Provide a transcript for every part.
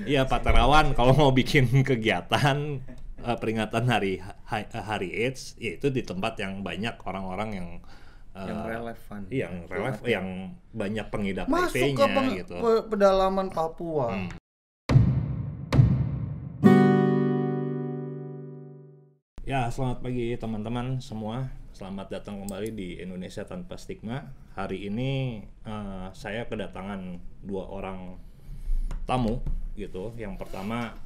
Iya Pak Terawan kalau mau bikin kegiatan uh, peringatan hari hari, hari AIDS yaitu di tempat yang banyak orang-orang yang uh, yang relevan. Yang relevan yang banyak pengidap Masuk ke HIV-nya peng- gitu. pe- pedalaman Papua. Hmm. Ya, selamat pagi teman-teman semua. Selamat datang kembali di Indonesia Tanpa Stigma. Hari ini eh, saya kedatangan dua orang tamu gitu. Yang pertama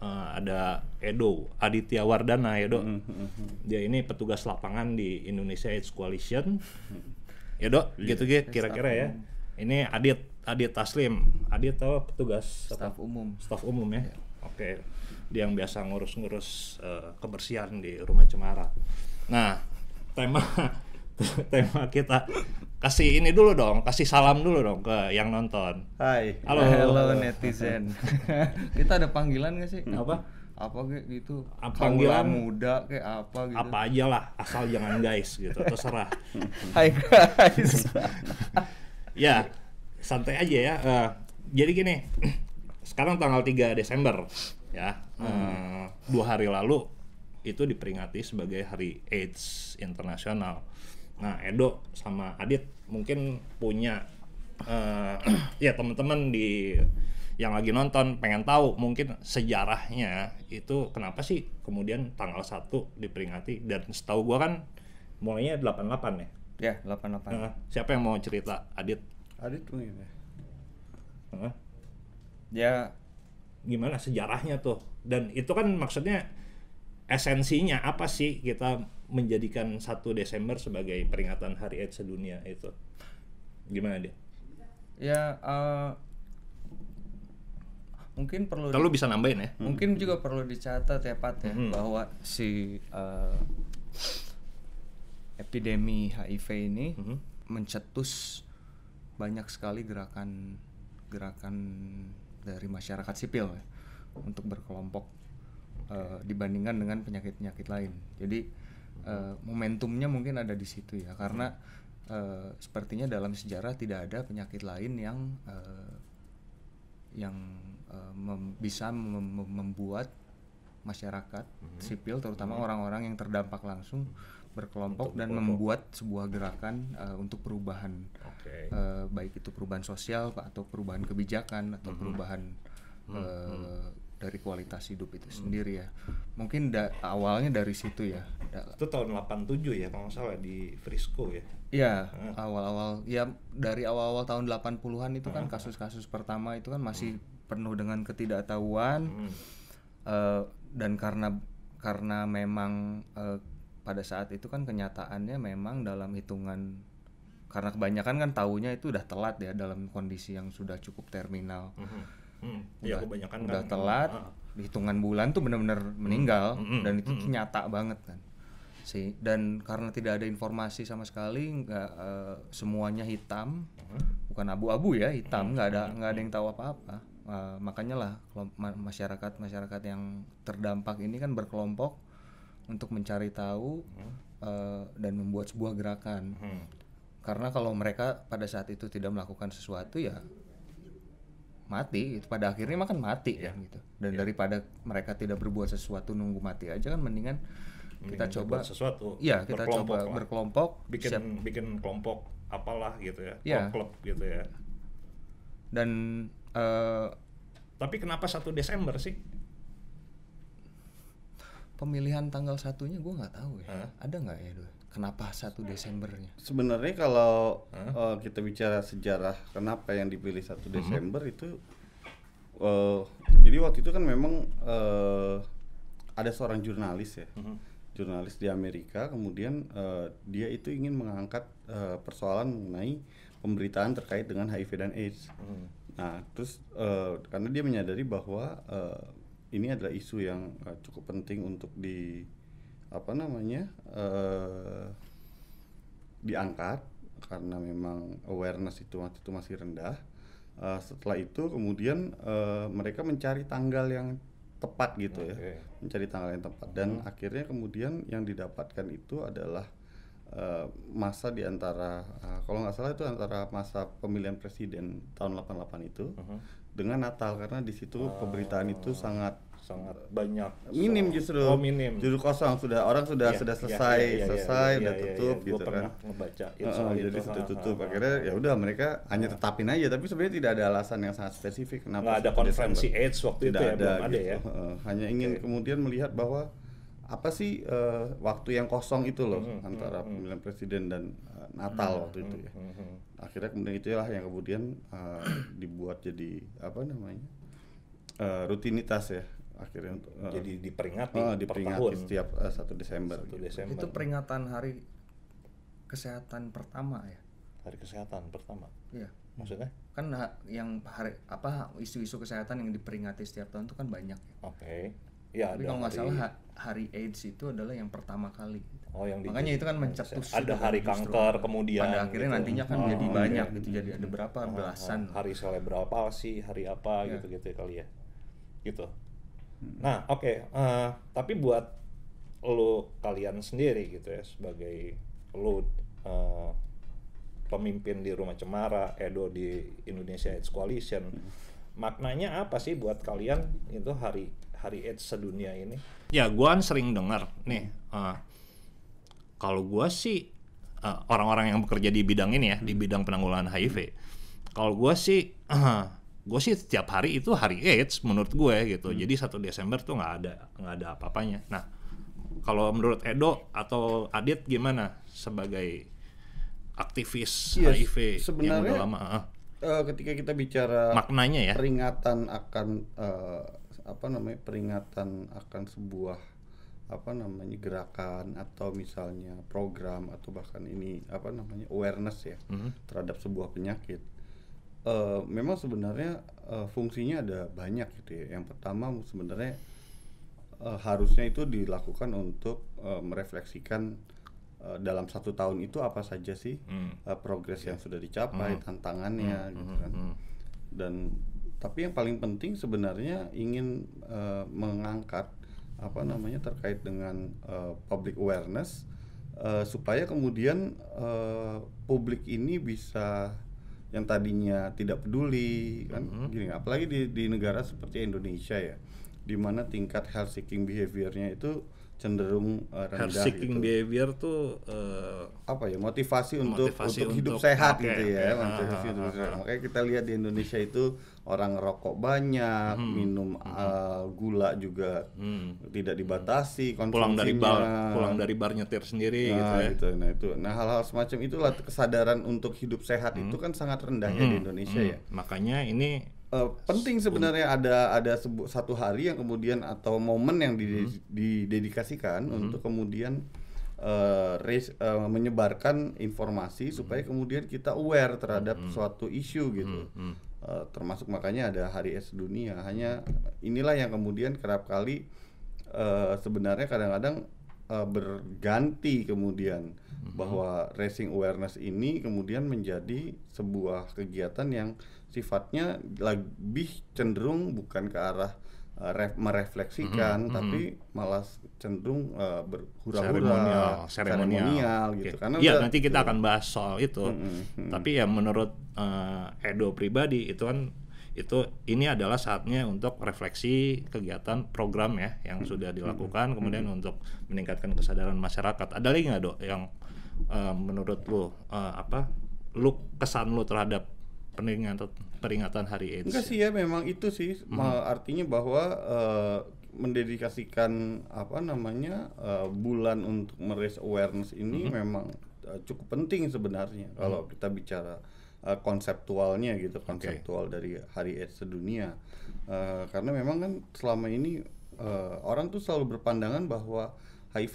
eh, ada Edo Aditya Wardana, Edo. Dia ini petugas lapangan di Indonesia AIDS Coalition. Ya, Dok, gitu gitu kira-kira ya. Ini Adit Adit Taslim. Adit tahu petugas? Staf umum. staf umum ya. Oke. Dia yang biasa ngurus-ngurus eh, kebersihan di rumah cemara. Nah, tema tema kita kasih ini dulu dong, kasih salam dulu dong ke yang nonton. Hai. Halo. Hello netizen. Kita ada panggilan gak sih? Apa? Apa kayak gitu? Apa panggilan? muda kayak apa gitu? Apa aja lah, asal jangan guys gitu, terserah. Hai guys. ya, santai aja ya. Eh, jadi gini, sekarang tanggal 3 Desember ya. eh, dua hari lalu itu diperingati sebagai Hari AIDS Internasional. Nah, Edo sama Adit mungkin punya eh, ya teman-teman di yang lagi nonton pengen tahu mungkin sejarahnya itu kenapa sih kemudian tanggal 1 diperingati dan setahu gua kan mulainya 88 ya. ya, 88. Eh, siapa yang mau cerita? Adit? Adit mungkin ya. Hah? Ya, gimana sejarahnya tuh dan itu kan maksudnya esensinya apa sih kita menjadikan 1 Desember sebagai peringatan Hari AIDS sedunia itu gimana dia? ya eh, mungkin perlu Kalau bisa nambahin ya? mungkin juga perlu dicatat ya Pat ya Hmm. bahwa si eh, epidemi HIV ini Mhm. mencetus banyak sekali gerakan gerakan dari masyarakat sipil ya, untuk berkelompok eh, dibandingkan dengan penyakit-penyakit lain. Jadi eh, momentumnya mungkin ada di situ ya karena eh, sepertinya dalam sejarah tidak ada penyakit lain yang eh, yang eh, mem- bisa mem- mem- membuat masyarakat sipil terutama orang-orang yang terdampak langsung berkelompok dan membuat sebuah gerakan eh, untuk perubahan Oke. eh, baik itu perubahan sosial atau perubahan kebijakan atau perubahan eh, dari kualitas hidup itu sendiri ya mungkin da- awalnya dari situ ya Da- Itu tahun 87 ya kalau salah di Frisco ya. Iya, awal-awal ya dari awal-awal tahun 80-an itu kan kasus-kasus pertama itu kan masih penuh dengan ketidaktahuan Hmm. eh, dan karena karena memang eh, pada saat itu kan kenyataannya memang dalam hitungan karena kebanyakan kan tahunya itu udah telat ya dalam kondisi yang sudah cukup terminal. Mhm. Hmm. Ya kebanyakan udah kan. telat Ah. hitungan bulan tuh benar-benar meninggal Mm, mm, dan itu tuh nyata banget kan sih dan karena tidak ada informasi sama sekali nggak eh, semuanya hitam bukan abu-abu ya hitam nggak ada nggak ada yang tahu apa-apa Eh, makanya lah masyarakat masyarakat yang terdampak ini kan berkelompok untuk mencari tahu eh, dan membuat sebuah gerakan Hmm. karena kalau mereka pada saat itu tidak melakukan sesuatu ya mati itu pada akhirnya makan mati Iya. kan gitu dan daripada mereka tidak berbuat sesuatu nunggu mati aja kan mendingan kita Mendingan coba berbuat sesuatu. iya kita berkelompok coba lah. berkelompok bikin siap bikin kelompok apalah gitu ya. Iya. Klub gitu ya. dan eh, Tapi kenapa 1 Desember sih? pemilihan tanggal satunya gue nggak tahu ya Hah? ada nggak ya Doi? Kenapa satu Desembernya? Sebenarnya kalau eh, kita bicara sejarah kenapa yang dipilih 1 Desember itu eh, jadi waktu itu kan memang eh, ada seorang jurnalis ya. Jurnalis di Amerika kemudian eh, dia itu ingin mengangkat eh, persoalan mengenai pemberitaan terkait dengan HIV dan AIDS. Nah, terus eh, karena dia menyadari bahwa eh, ini adalah isu yang eh, cukup penting untuk di apa namanya eh, diangkat karena memang awareness itu waktu itu masih rendah. Eh, setelah itu kemudian eh, mereka mencari tanggal yang tepat gitu ya, Oke. mencari tanggal yang tepat. Dan akhirnya kemudian yang didapatkan itu adalah eh, masa di antara eh, kalau nggak salah itu antara masa pemilihan presiden tahun 88 itu dengan Natal. Karena di situ pemberitaan itu sangat sangat banyak. Minim soal- justru. Oh minim. Justru kosong sudah orang sudah Iya, sudah iya, selesai iya, iya, selesai iya, udah tutup gitu kan. ngebaca itu Heeh, soal jadi itu. sudah tutup akhirnya ya udah mereka hanya tetapin aja tapi sebenarnya tidak ada alasan yang sangat spesifik kenapa nggak ada 1 konferensi Desember. AIDS waktu itu tidak ya ada, belum ada gitu. ya? Hanya ingin Oke. kemudian melihat bahwa apa sih eh, waktu yang kosong itu loh Hmm, antara pemilihan presiden dan eh, Natal waktu itu ya. Mhm. akhirnya kemudian itulah yang kemudian eh, dibuat jadi apa namanya eh, rutinitas ya akhirnya untuk eh, jadi diperingati oh, per diperingati tahun setiap eh, 1 Desember 1 gitu. Desember Itu peringatan hari kesehatan pertama ya. hari kesehatan pertama Iya. maksudnya Kan ha- yang hari apa isu-isu kesehatan yang diperingati setiap tahun itu kan banyak ya. oke ya Tapi kalau nggak hari- salah ha- hari AIDS itu adalah yang pertama kali. oh yang di- Makanya itu kan mencetus ada hari justru. kanker kemudian Pada akhirnya gitu. nantinya kan Oh, jadi oke. banyak gitu. Jadi ada berapa Ah, belasan. ah, hari selebral palsi hari apa Ya. gitu gitu kali ya gitu nah oke eh, tapi buat lo kalian sendiri gitu ya sebagai lo eh, pemimpin di rumah cemara Edo di Indonesia AIDS Coalition maknanya apa sih buat kalian itu hari hari AIDS sedunia ini? Ya gua kan sering dengar nih eh, kalau gua sih orang-orang yang bekerja di bidang ini ya di bidang penanggulangan HIV kalau gua sih gue sih setiap hari itu hari AIDS menurut gue gitu. Jadi satu Desember tuh nggak ada nggak ada apa-apanya. Nah kalau menurut Edo atau Adit gimana sebagai aktivis Iya, HIV yang sebenarnya- udah lama Eh, ketika kita bicara maknanya ya. peringatan akan eh, apa namanya peringatan akan sebuah apa namanya gerakan atau misalnya program atau bahkan ini apa namanya awareness ya Mhm. terhadap sebuah penyakit Eh, memang sebenarnya eh, fungsinya ada banyak gitu ya. Yang pertama sebenarnya eh, harusnya itu dilakukan untuk eh, merefleksikan eh, dalam satu tahun itu apa saja sih Hmm. eh, progres yang sudah dicapai tantangannya gitu kan. Hmm. dan tapi yang paling penting sebenarnya ingin eh, mengangkat apa namanya terkait dengan eh, public awareness eh, supaya kemudian eh, publik ini bisa yang tadinya tidak peduli kan? Gini apalagi di, di negara seperti Indonesia ya di mana tingkat health seeking behaviornya itu cenderung eh, rendah health seeking gitu. behavior tuh eh, apa ya motivasi untuk Motivasi untuk hidup untuk- sehat oke, gitu ya oke. motivasi Ah, hidup ah, sehat. ah. makanya kita lihat di Indonesia itu orang rokok banyak minum uh, gula juga hmm, tidak dibatasi pulang dari bar konsumsinya. pulang dari bar nyetir sendiri gitu nah, ya. itu nah itu. Nah hal-hal semacam itulah kesadaran untuk hidup sehat itu kan sangat rendah ya di Indonesia Hmm, ya. Makanya ini Eh, penting sebenarnya ada ada sebu- satu hari yang kemudian atau momen yang di- Hmm. didedikasikan untuk kemudian eh, raise- eh, menyebarkan informasi Hmm. supaya kemudian kita aware terhadap suatu isu gitu. hmm. Eh, termasuk makanya ada Hari AIDS Dunia. Hanya inilah yang kemudian kerap kali eh, sebenarnya kadang-kadang eh, berganti kemudian bahwa raising awareness ini kemudian menjadi sebuah kegiatan yang sifatnya lebih cenderung bukan ke arah eh, ref- merefleksikan tapi malah cenderung eh, berhura-hura seremonial, seremonial, gitu. Oke. karena Iya, udah- nanti kita akan bahas soal itu. Mm-mm, Tapi ya menurut eh, Edo pribadi itu kan itu ini adalah saatnya untuk refleksi kegiatan program ya yang sudah dilakukan. kemudian untuk meningkatkan kesadaran masyarakat. Ada lagi nggak dok yang eh, menurut lu eh, apa lu kesan lu terhadap peringatan peringatan Hari AIDS? Enggak sih ya? memang itu sih ma- artinya bahwa eh, mendedikasikan apa namanya eh, bulan untuk meraise awareness ini memang eh, cukup penting sebenarnya kalau kita bicara eh, konseptualnya gitu konseptual dari Hari AIDS sedunia. Eh, karena memang kan selama ini eh, orang tuh selalu berpandangan bahwa HIV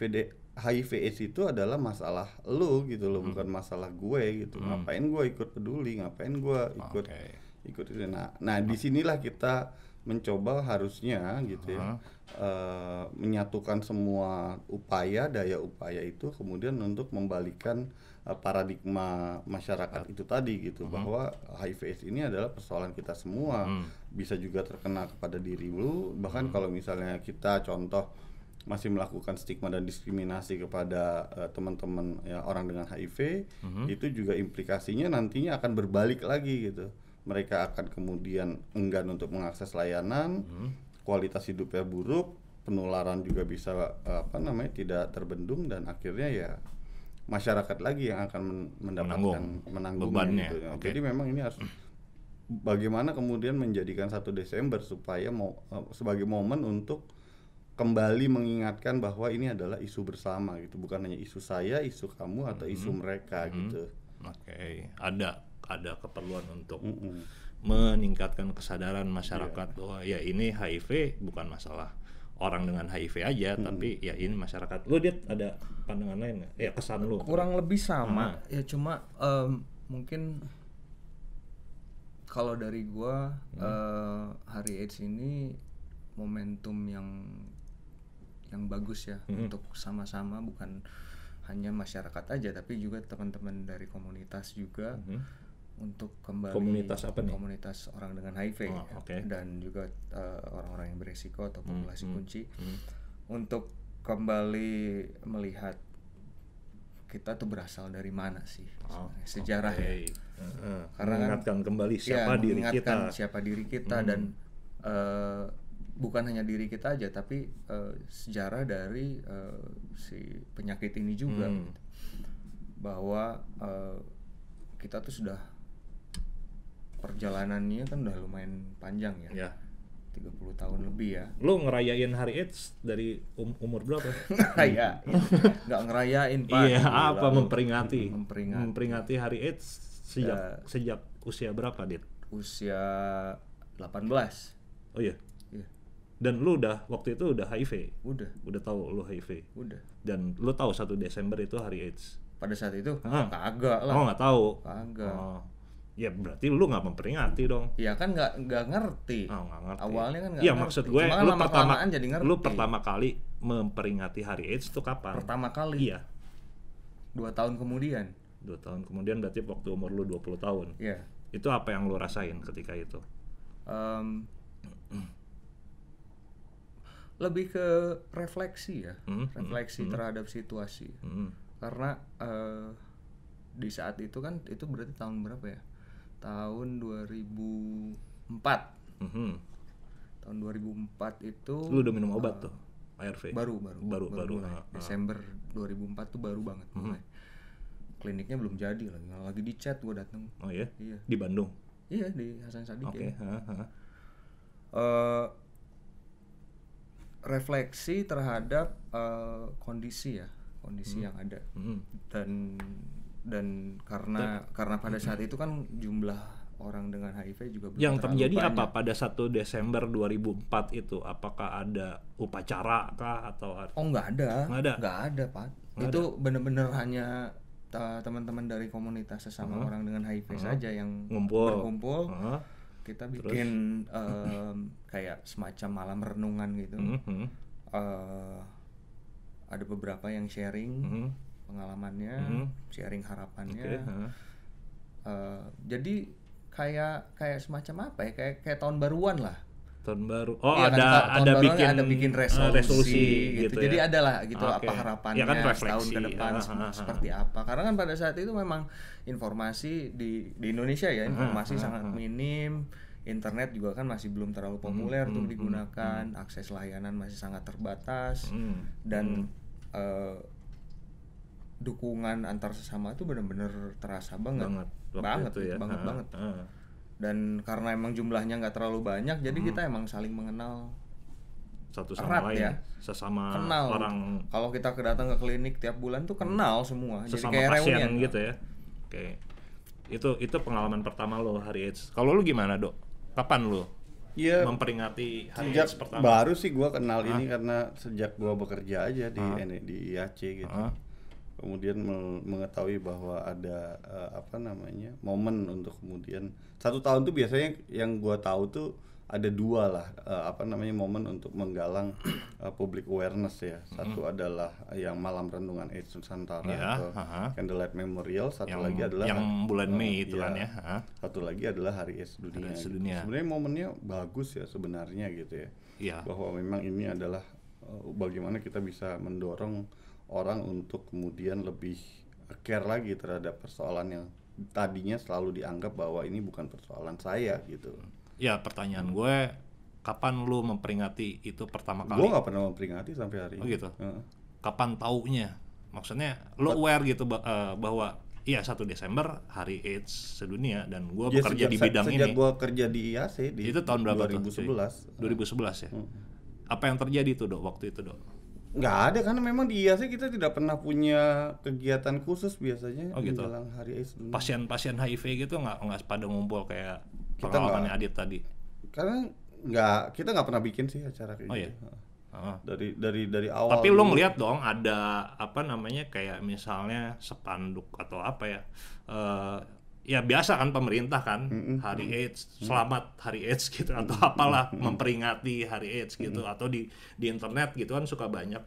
HIV AIDS itu adalah masalah lu gitu loh bukan masalah gue gitu. Ngapain gue ikut peduli ngapain gue ikut Oke. ikut itu. Nah, nah di sinilah kita mencoba harusnya gitu ya eh, menyatukan semua upaya daya upaya itu kemudian untuk membalikan eh, paradigma masyarakat itu tadi gitu bahwa HIV/AIDS ini adalah persoalan kita semua. Bisa juga terkena kepada diri lu bahkan kalau misalnya kita contoh masih melakukan stigma dan diskriminasi kepada eh, teman-teman ya orang dengan HIV itu juga implikasinya nantinya akan berbalik lagi gitu mereka akan kemudian enggan untuk mengakses layanan, kualitas hidupnya buruk, penularan juga bisa eh, apa namanya tidak terbendung dan akhirnya ya masyarakat lagi yang akan men- mendapatkan Menanggung menanggung bebannya, gitu. oke. Jadi memang ini harus bagaimana kemudian menjadikan satu Desember supaya mau eh, sebagai momen untuk kembali mengingatkan bahwa ini adalah isu bersama gitu, bukan hanya isu saya, isu kamu atau isu mereka gitu. Oke, ada ada keperluan untuk Mm-mm. meningkatkan kesadaran masyarakat bahwa ya ini HIV bukan masalah orang dengan HIV aja, tapi ya ini masyarakat. Lu dia ada pandangan lain? Ya kesan lu. kurang lebih sama ya cuma em, mungkin kalau dari gua eh, hari AIDS ini momentum yang yang bagus ya untuk sama-sama bukan hanya masyarakat aja tapi juga teman-teman dari komunitas juga untuk kembali Komunitas apa nih? komunitas orang dengan HIV Oh, ya. oke. dan juga eh, orang-orang yang beresiko atau populasi kunci untuk kembali melihat kita tuh berasal dari mana sih Oh, sejarah oke. ya Heeh. Karena kan- mengingatkan kembali Ya, siapa diri mengingatkan kita. siapa diri kita dan eh, bukan hanya diri kita aja tapi eh, sejarah dari eh, si penyakit ini juga Hmm. gitu. bahwa eh, kita tuh sudah perjalanannya kan udah lumayan panjang ya Ya. 30 tahun lebih ya Lu ngerayain hari AIDS dari um- umur berapa? ngerayain nggak ngerayain pak iya, apa lu. memperingati? Memperingati. hari AIDS sejak Ya. sejak usia berapa, Dit? usia 18 Oh iya. Iya. Dan lu udah waktu itu udah HIV. udah Udah tahu lu HIV. udah Dan lu tahu 1 Desember itu hari AIDS. pada saat itu Hah? kagak lah Oh, nggak tahu. kagak Oh. Ya berarti lu nggak memperingati dong. ya kan nggak nggak ngerti Oh, nggak ngerti. awalnya kan nggak Iya, ngerti. maksud gue Cuma kan lu pertama jadi ngerti lu pertama kali memperingati hari AIDS itu kapan? pertama kali Iya. dua tahun kemudian Dua tahun kemudian berarti waktu umur lu 20 tahun. ya Itu apa yang lu rasain ketika itu? Em, lebih ke refleksi ya Hmm, refleksi terhadap situasi Hmm. karena eh, di saat itu kan itu berarti tahun berapa ya tahun 2004 Mhm. tahun 2004 itu Lu udah minum obat tuh? ARV? baru baru Baru, baru. ah, ah. Desember 2004 tuh baru banget mulai kliniknya belum jadi lagi lagi di chat gue dateng Oh iya? iya Di Bandung? iya di Hasan Sadikin Oke. ha, ha. Eh, refleksi terhadap eh, kondisi ya kondisi yang ada Mhm. dan dan karena karena pada saat itu kan jumlah orang dengan HIV juga belum Yang terjadi banyak. apa pada 1 Desember 2004 itu? Apakah ada upacara kah atau? Oh nggak ada, Nggak ada? nggak ada pak. itu bener-bener hanya ta- teman-teman dari komunitas sesama orang dengan HIV saja yang Ngumpul. berkumpul. Heeh. Kita bikin kayak semacam malam renungan gitu. Mhm. Eh, ada beberapa yang sharing Mhm. pengalamannya, Mhm. sharing Oke, harapannya. ha. Eh, jadi kayak kayak semacam apa ya? Kayak kayak tahun baruan lah. Tahun baru. Oh, Iya kan, ada tahun ada bikin ada bikin eh, resolusi, gitu. ya. Jadi ada lah gitu Oke. apa harapannya Ya kan setahun refleksi. ke depan ah, ah. seperti apa. Karena kan pada saat itu memang informasi di di Indonesia ya informasi sangat minim. Internet juga kan masih belum terlalu populer Hmm, untuk digunakan, akses layanan masih sangat terbatas Hmm. dan eh, dukungan antar sesama itu benar-benar terasa banget. banget banget, itu ya. banget banget. Dan karena emang jumlahnya nggak terlalu banyak, jadi Hmm. kita emang saling mengenal Satu sama Erat lain ya. sesama kenal orang kalau kita ke- datang ke klinik tiap bulan tuh kenal semua jadi sesama kayak pasien reunian gitu ya. Oke. Itu itu pengalaman pertama lo hari AIDS. Kalau lu gimana, Dok? Kapan lu Iya. memperingati hari Sejak AIDS pertama? baru sih gua kenal ini karena sejak gua bekerja aja di ini, di IAC gitu. Ah. Kemudian me- mengetahui bahwa ada eh, apa namanya momen untuk kemudian satu tahun tuh biasanya yang gua tahu tuh ada dua lah eh, apa namanya momen untuk menggalang eh, public awareness ya. Satu adalah yang malam renungan AIDS Nusantara Ya, atau aha. Candlelight Memorial. Satu yang lagi adalah yang bulan eh, Mei itu iya. kan ya. Ha? Satu lagi adalah Hari AIDS Dunia. AIDS gitu. Dunia. Sebenarnya momennya bagus ya sebenarnya gitu ya. Iya. Bahwa memang ini adalah uh, bagaimana kita bisa mendorong orang untuk kemudian lebih care lagi terhadap persoalan yang tadinya selalu dianggap bahwa ini bukan persoalan saya gitu. Ya pertanyaan gue, kapan lu memperingati itu pertama kali? Gue nggak pernah memperingati sampai hari Oh ini. gitu. Heeh. Kapan taunya? Maksudnya lu aware gitu eh, bahwa iya 1 Desember hari AIDS sedunia dan gue Ya, bekerja sejak- di bidang sejak ini. gua kerja di IAC di Itu tahun berapa tuh, 2011. 2011 ya. Apa yang terjadi tuh dok waktu itu dok? Nggak ada karena memang di IAC kita tidak pernah punya kegiatan khusus biasanya Oh, gitu. menjelang hari AIDS dunia. Pasien-pasien HIV gitu nggak nggak pada ngumpul kayak Kita pengalamannya. Adit tadi. Karena nggak kita nggak pernah bikin sih acara kayak Oh, iya? gitu. Heeh. Heeh. Dari dari dari awal. Tapi lo ngeliat dong ada apa namanya kayak misalnya spanduk atau apa ya? eh, ya biasa kan pemerintah kan hari AIDS selamat hari AIDS gitu atau apalah memperingati hari AIDS gitu atau di di internet gitu kan suka banyak.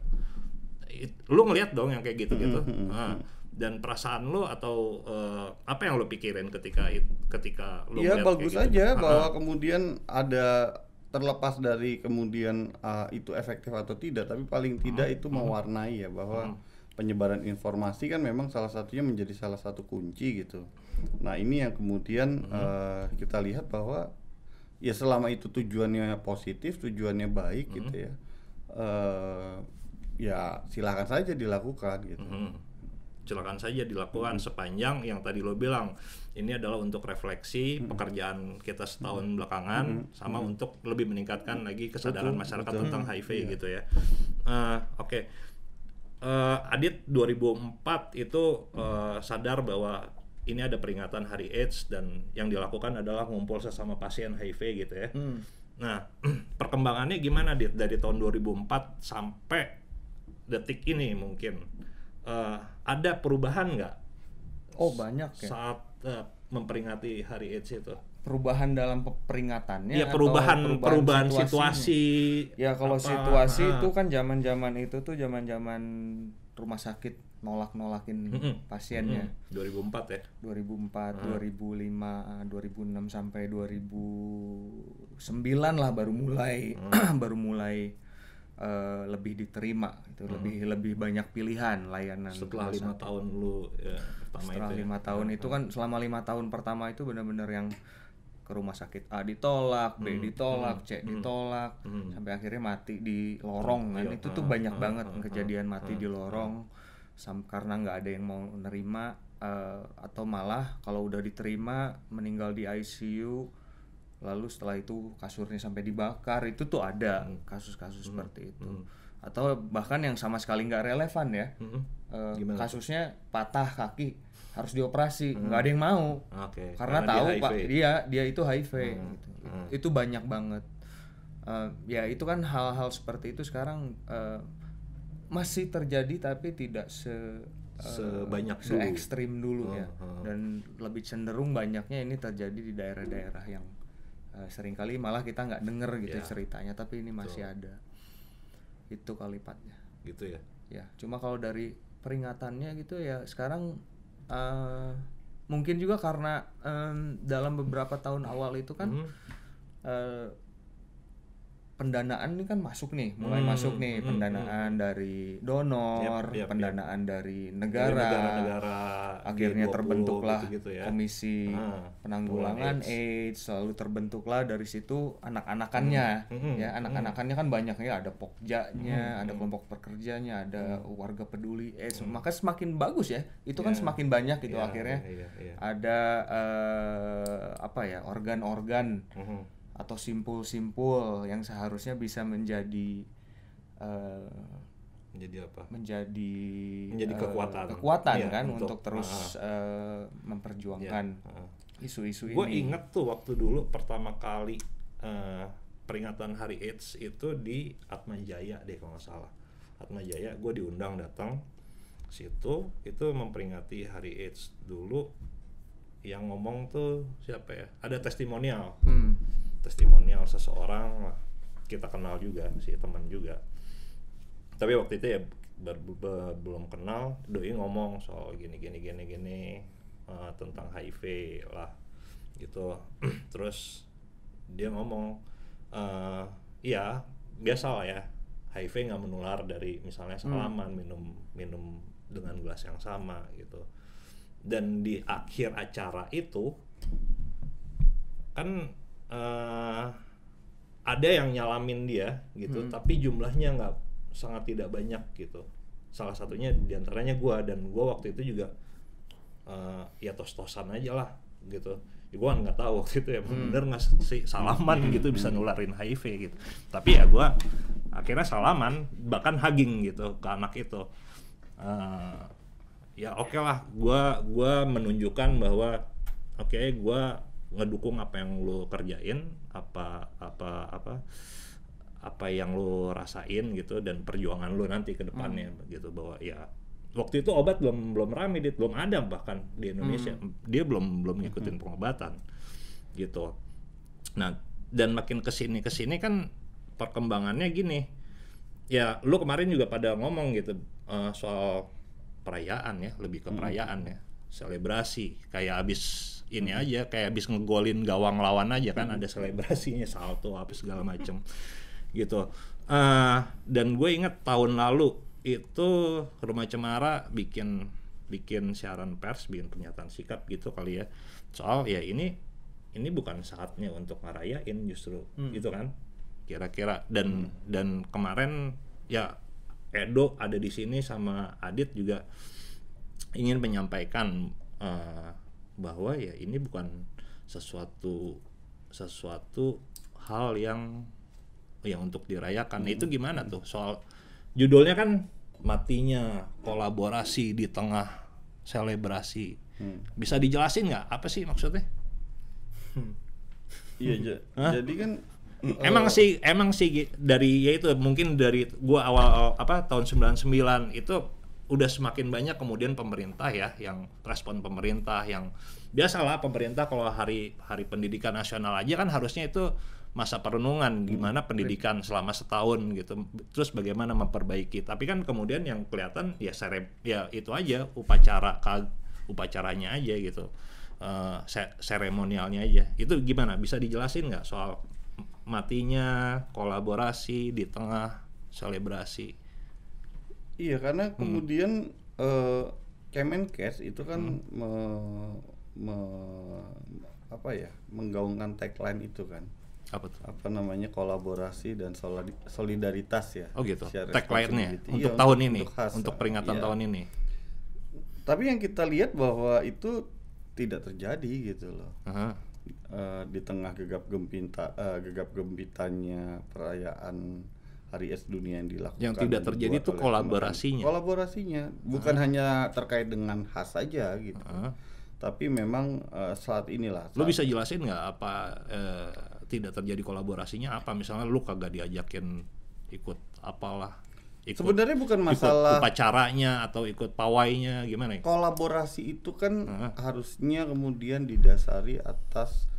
It- Lu ngeliat dong yang kayak gitu-gitu. Nah, dan perasaan lu atau eh, apa yang lu pikirin ketika it- ketika lu Iya ngeliat bagus kayak gitu? aja Ah, bahwa kemudian ada terlepas dari kemudian uh, itu efektif atau tidak, tapi paling tidak Hmm. itu mewarnai ya bahwa penyebaran informasi kan memang salah satunya menjadi salah satu kunci gitu. Nah ini yang kemudian Hmm. uh, kita lihat bahwa ya selama itu tujuannya positif, tujuannya baik Hmm. gitu ya, uh, ya silahkan saja dilakukan gitu. Mhm. silakan saja dilakukan sepanjang yang tadi lo bilang ini adalah untuk refleksi pekerjaan kita setahun belakangan sama untuk lebih meningkatkan lagi kesadaran Betul, masyarakat betul. tentang HIV gitu ya. Eh, Oke, Eh, Adit 2004 itu eh, sadar bahwa ini ada peringatan Hari AIDS dan yang dilakukan adalah ngumpul sesama pasien HIV gitu ya. Nah, perkembangannya gimana Dit dari tahun 2004 sampai detik ini mungkin Eh, ada perubahan nggak Oh banyak ya. saat eh, memperingati Hari AIDS itu? Perubahan dalam pe- peringatannya. Atau perubahan perubahan, situasinya? situasi. Ya kalau apa, situasi ah. itu kan zaman-zaman itu tuh zaman-zaman rumah sakit nolak-nolakin Mm-mm. pasiennya. Hmm, 2004 ya. 2004, 2005, 2006 sampai 2009 lah baru mulai baru mulai eh, lebih diterima itu lebih lebih banyak pilihan layanan Setelah lima tahun lu ya, pertama setelah ya. lima tahun itu kan selama lima tahun pertama itu benar-benar yang ke rumah sakit A ditolak, B ditolak, C ditolak, sampai akhirnya mati di lorong kan. Itu tuh banyak banget kejadian mati di lorong sam karena nggak ada yang mau nerima eh, atau malah kalau udah diterima meninggal di ICU lalu setelah itu kasurnya sampai dibakar itu tuh ada kasus-kasus seperti itu. Atau bahkan yang sama sekali nggak relevan ya. Eh, Gimana? kasusnya patah kaki harus dioperasi nggak ada yang mau Oke. karena, dia tahu HIV. pak dia dia itu HIV gitu. itu banyak banget Eh, ya itu kan hal-hal seperti itu sekarang eh, masih terjadi tapi tidak se eh, Sebanyak se dulu. ekstrim dulu ya Hmm, dan lebih cenderung banyaknya ini terjadi di daerah-daerah yang eh, sering kali malah kita nggak denger gitu Ya. ceritanya tapi ini masih ada itu kalipatnya gitu ya. ya cuma kalau dari peringatannya gitu ya sekarang eh, mungkin juga karena em, dalam beberapa tahun awal itu kan Mhm. eh, pendanaan ini kan masuk nih mulai Hmm, masuk nih hmm, pendanaan dari donor Yap, yap, pendanaan dari Dari negara negara-negara akhirnya G20 terbentuklah gitu-gitu ya. komisi Ah, penanggulangan AIDS. AIDS. lalu terbentuklah dari situ anak-anakannya Hmm, hmm, ya anak-anakannya kan banyak ya ada pokjanya ada kelompok pekerjanya ada warga peduli AIDS maka semakin bagus ya itu kan Ya. semakin banyak gitu Iya, akhirnya iya, iya. ada eh, apa ya organ-organ. Atau simpul-simpul yang seharusnya bisa menjadi eh, Jadi apa? menjadi Menjadi eh, kekuatan. kekuatan Iya, kan untuk- untuk, terus eh, memperjuangkan Ah. isu-isu Gue ini. inget tuh waktu dulu pertama kali eh, peringatan Hari AIDS itu di Atma Jaya deh kalau nggak salah. Atma Jaya gue diundang datang situ itu memperingati Hari AIDS dulu yang ngomong tuh siapa ya? Ada testimonial, Hmm. Testimonial seseorang lah kita kenal juga si teman juga. Tapi waktu itu ya ber- be- belum kenal, doi ngomong soal gini gini gini gini eh, tentang HIV lah gitu. Terus dia ngomong eh iya biasa lah ya HIV nggak menular dari misalnya salaman minum minum dengan gelas yang sama gitu dan di akhir acara itu kan eh, ada yang nyalamin dia gitu tapi jumlahnya nggak sangat tidak banyak gitu. Salah satunya di antaranya gua dan gua waktu itu juga eh, ya tos-tosan aja lah gitu. Ya gua nggak tahu waktu itu ya bener nggak sih salaman gitu bisa nularin HIV gitu. Tapi ya gua akhirnya salaman bahkan hugging gitu ke anak itu. Eh, ya oke lah gua gua menunjukkan bahwa oke gua ngedukung apa yang lo kerjain apa apa apa apa yang lo rasain gitu dan perjuangan lo nanti ke depannya gitu bahwa ya waktu itu obat belum belum rame dit. Belum ada bahkan di Indonesia. Dia belum belum ngikutin pengobatan gitu. Nah dan makin ke sini ke sini kan perkembangannya gini. Ya lu kemarin juga pada ngomong gitu eh, soal perayaan ya lebih ke perayaan ya selebrasi. Kayak abis ini aja kayak abis ngegolin gawang lawan aja kan ada selebrasinya salto apa segala macem gitu. Eh, dan gue inget tahun lalu itu rumah cemara bikin bikin siaran pers bikin pernyataan sikap gitu kali ya. Soal ya ini ini bukan saatnya untuk ngerayain justru gitu kan kira-kira. Dan dan kemarin ya Edo ada di sini sama Adit juga ingin menyampaikan eh, bahwa ya ini bukan sesuatu sesuatu hal yang yang untuk dirayakan. Nah, Itu gimana tuh soal judulnya kan matinya kolaborasi di tengah selebrasi. Bisa dijelasin nggak apa sih maksudnya? Iya, ja- jadi kan Emang sih, emang sih dari ya itu mungkin dari gua awal apa tahun 99 itu udah semakin banyak kemudian pemerintah ya yang respon pemerintah yang biasalah pemerintah kalau hari hari pendidikan nasional aja kan harusnya itu masa perenungan gimana pendidikan selama setahun gitu terus bagaimana memperbaiki. Tapi kan kemudian yang kelihatan ya sere, ya itu aja upacara upacaranya aja gitu se- seremonialnya aja. Itu gimana? Bisa dijelasin nggak soal matinya kolaborasi di tengah selebrasi Iya karena kemudian eh, Kemenkes itu kan me- me- apa ya menggaungkan tagline itu kan apa tuh apa namanya kolaborasi dan solid- solidaritas ya. oh gitu tagline-nya responsibility. untuk Iya, tahun ini khas. untuk peringatan Iya. tahun ini Tapi yang kita lihat bahwa itu tidak terjadi gitu loh. Aha. Eh, di tengah gegap gempita eh, gegap gempitanya perayaan Hari Es Dunia yang dilakukan Yang tidak terjadi itu kolaborasinya. Kolaborasinya bukan hanya terkait dengan khas saja gitu. Aha. Tapi memang eh, saat inilah lu saat- bisa jelasin nggak apa eh, tidak terjadi kolaborasinya apa misalnya lu kagak diajakin ikut apalah ikut sebenarnya bukan ikut masalah upacaranya atau ikut pawainya gimana ya kolaborasi itu kan Heeh. harusnya kemudian didasari atas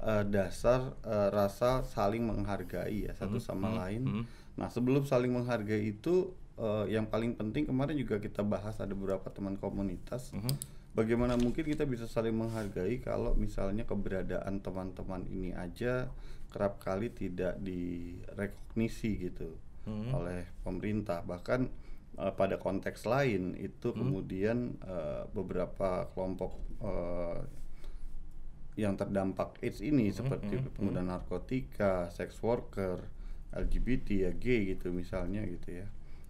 eh, dasar eh, rasa saling menghargai ya satu sama lain. hmm. Nah sebelum saling menghargai itu eh, yang paling penting kemarin juga kita bahas ada beberapa teman komunitas. Mhm. Bagaimana mungkin kita bisa saling menghargai kalau misalnya keberadaan teman-teman ini aja kerap kali tidak direkognisi gitu Mhm. oleh pemerintah bahkan eh, pada konteks lain itu kemudian eh, beberapa kelompok eh, yang terdampak AIDS ini seperti pengguna narkotika, sex worker, LGBT ya gay gitu misalnya gitu ya.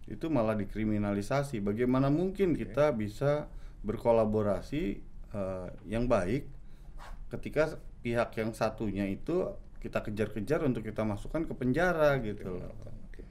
Itu malah dikriminalisasi. Bagaimana mungkin kita bisa berkolaborasi eh, yang baik ketika pihak yang satunya itu kita kejar-kejar untuk kita masukkan ke penjara gitu loh. Oke.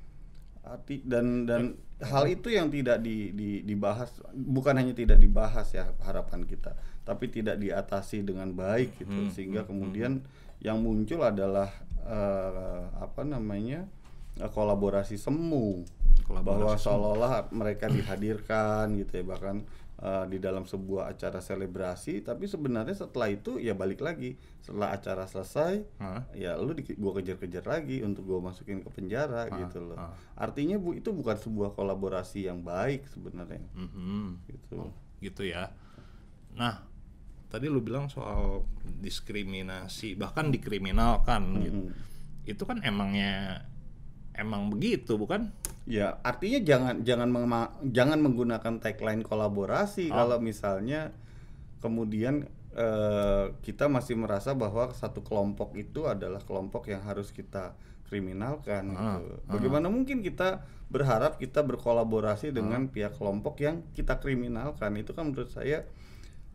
arti dan dan hal itu yang tidak di, di- dibahas bukan hanya tidak dibahas ya harapan kita tapi tidak diatasi dengan baik gitu. Hmm, sehingga kemudian yang muncul adalah eh, apa namanya eh, kolaborasi semu. Kolaborasi bahwa seolah-olah mereka dihadirkan gitu ya bahkan eh, di dalam sebuah acara selebrasi tapi sebenarnya setelah itu ya balik lagi. Setelah acara selesai Hah? ya lu di, gua kejar-kejar lagi untuk gua masukin ke penjara gitu loh. Ah. artinya bu itu bukan sebuah kolaborasi yang baik sebenarnya. Mhm. gitu. Gitu ya. Nah tadi lu bilang soal diskriminasi bahkan dikriminalkan gitu Mm. itu kan emangnya emang begitu bukan ya artinya jangan jangan jangan menggunakan tagline kolaborasi Oh. kalau misalnya kemudian eh, kita masih merasa bahwa satu kelompok itu adalah kelompok yang harus kita kriminalkan Ah, gitu. Bagaimana mungkin kita berharap kita berkolaborasi dengan pihak kelompok yang kita kriminalkan itu kan menurut saya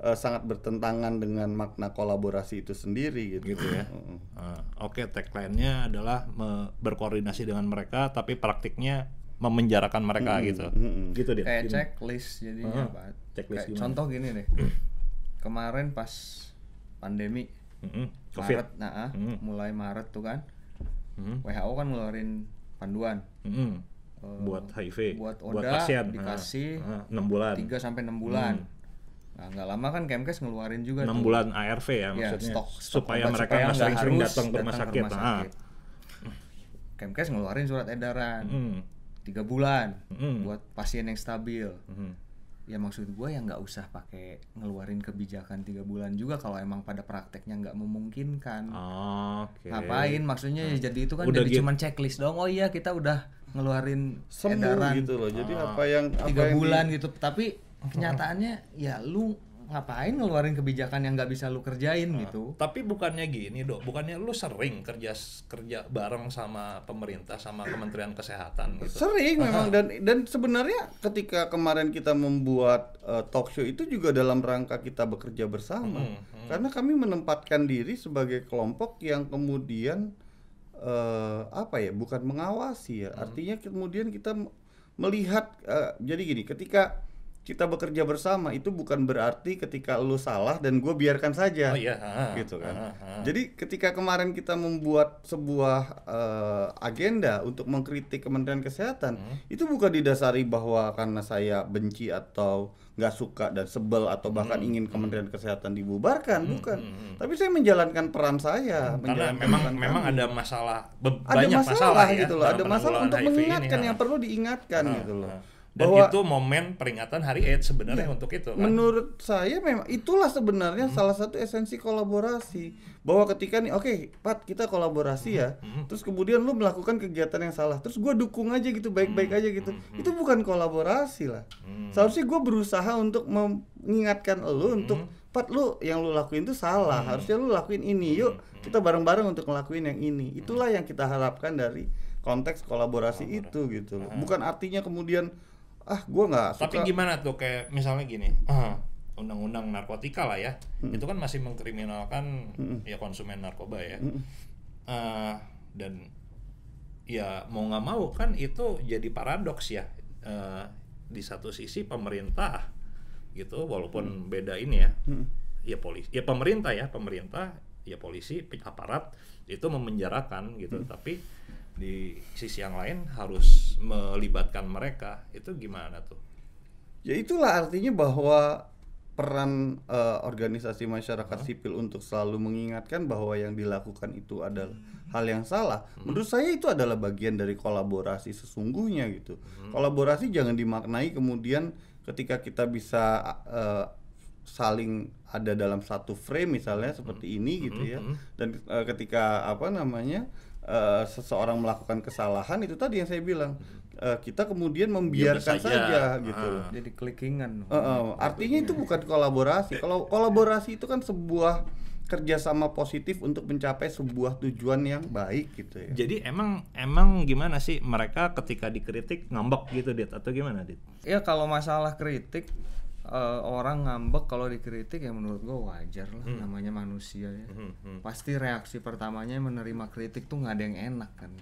eh, sangat bertentangan dengan makna kolaborasi itu sendiri gitu. Gitu ya. Heeh. Ah, Oke, tagline-nya adalah me- berkoordinasi dengan mereka, tapi praktiknya memenjarakan mereka gitu. mm-mm. Gitu deh. kayak checklist jadinya Ah, Pak. checklist Kayak gimana? contoh gini deh kemarin pas pandemi Covid. Maret nah ah, Mm. mulai Maret tuh kan Mm. WHO kan ngeluarin panduan Mm-mm. Eh, buat HIV, buat Oda pasien, dikasih enam bulan, 3 sampai 6 bulan. Nah, nggak lama kan Kemkes ngeluarin juga enam tuh. bulan ARV ya Ya, maksudnya stok, stok supaya obat mereka supaya nggak sering-sering harus datang ke rumah datang sakit. Ah. Kemkes ngeluarin surat edaran Mm. tiga bulan Mm. buat pasien yang stabil. Mhm. Ya maksud gue ya nggak usah pakai ngeluarin kebijakan tiga bulan juga kalau emang pada prakteknya nggak memungkinkan. Oke. Ngapain? Maksudnya ya jadi itu kan Udah jadi gitu. cuman checklist dong. Oh iya kita udah ngeluarin Semu edaran gitu loh. Jadi Ah. apa yang apa tiga yang di- bulan gitu. Tapi kenyataannya ya lu ngapain ngeluarin kebijakan yang nggak bisa lu kerjain gitu. Tapi bukannya gini dok, bukannya lu sering kerja kerja bareng sama pemerintah sama Kementerian Kesehatan gitu? Sering memang dan dan sebenarnya ketika kemarin kita membuat uh, talk show itu juga dalam rangka kita bekerja bersama. Hmm, Karena kami menempatkan diri sebagai kelompok yang kemudian eh, apa ya, bukan mengawasi ya. Hmm. Artinya kemudian kita melihat eh, jadi gini, ketika kita bekerja bersama itu bukan berarti ketika lu salah dan gue biarkan saja Oh iya, ah, gitu kan. ah, ah. Jadi ketika kemarin kita membuat sebuah eh, agenda untuk mengkritik Kementerian Kesehatan, Hmm. itu bukan didasari bahwa karena saya benci atau nggak suka dan sebel atau bahkan Hmm. ingin Kementerian Kesehatan dibubarkan, bukan. Tapi saya menjalankan peran saya, Karena menjalankan memang peran memang kami. ada masalah, ada banyak masalah, ya gitu loh, ada masalah untuk HIV ini, mengingatkan ah. yang perlu diingatkan gitu loh. Dan Bahwa- itu momen peringatan Hari AIDS sebenarnya untuk itu kan. Menurut saya memang itulah sebenarnya salah satu esensi kolaborasi. Bahwa ketika nih, oke, Pat, kita kolaborasi ya. Terus kemudian lu melakukan kegiatan yang salah. Terus gue dukung aja gitu, baik-baik aja gitu. Itu bukan kolaborasi lah. Seharusnya gue berusaha untuk mengingatkan lu untuk Pat, lu yang lu lakuin itu salah. Harusnya lu lakuin ini. Yuk, kita bareng-bareng untuk ngelakuin yang ini. Itulah yang kita harapkan dari konteks kolaborasi itu gitu loh. Bukan artinya kemudian ah gue nggak suka. Tapi gimana tuh kayak misalnya gini, ah, undang-undang narkotika lah ya, itu kan masih mengkriminalkan ya konsumen narkoba ya, Eh, dan ya mau nggak mau kan itu jadi paradoks ya. Eh, di satu sisi pemerintah gitu walaupun beda ini ya, ya polisi, ya pemerintah ya pemerintah ya polisi aparat itu memenjarakan gitu, tapi di sisi yang lain harus melibatkan mereka itu gimana tuh? Ya itulah artinya bahwa peran eh, organisasi masyarakat sipil untuk selalu mengingatkan bahwa yang dilakukan itu adalah hal yang salah. Menurut saya itu adalah bagian dari kolaborasi sesungguhnya gitu. Kolaborasi jangan dimaknai kemudian ketika kita bisa eh, saling ada dalam satu frame misalnya seperti ini gitu ya. Dan eh, ketika apa namanya eh, seseorang melakukan kesalahan itu tadi yang saya bilang eh, kita kemudian membiarkan saja. saja gitu. Ah. Jadi clickingan. Heeh, artinya itu bukan kolaborasi. Kalau kolaborasi itu kan sebuah kerjasama positif untuk mencapai sebuah tujuan yang baik gitu ya. Jadi emang emang gimana sih mereka ketika dikritik ngambek gitu dit atau gimana dit? Ya kalau masalah kritik eh, orang ngambek kalau dikritik ya menurut gua wajar lah Hmm. namanya manusia ya. Pasti reaksi pertamanya menerima kritik tuh nggak ada yang enak kan.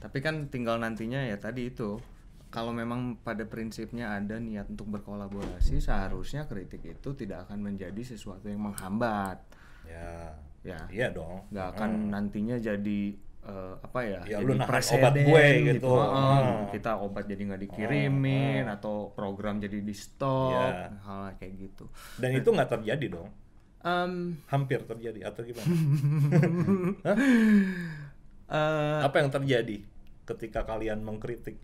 Tapi kan tinggal nantinya ya tadi itu kalau memang pada prinsipnya ada niat untuk berkolaborasi seharusnya kritik itu tidak akan menjadi sesuatu yang menghambat. Ya, Ya. iya dong. nggak akan nantinya jadi eh, apa ya, Ya, jadi lu nahan obat gue gitu. Heeh. Hmm. kita obat jadi nggak dikirimin atau program jadi di stop Ya. hal kayak gitu Dan itu nggak terjadi dong. Em, Hampir terjadi atau gimana? eh, Apa yang terjadi ketika kalian mengkritik?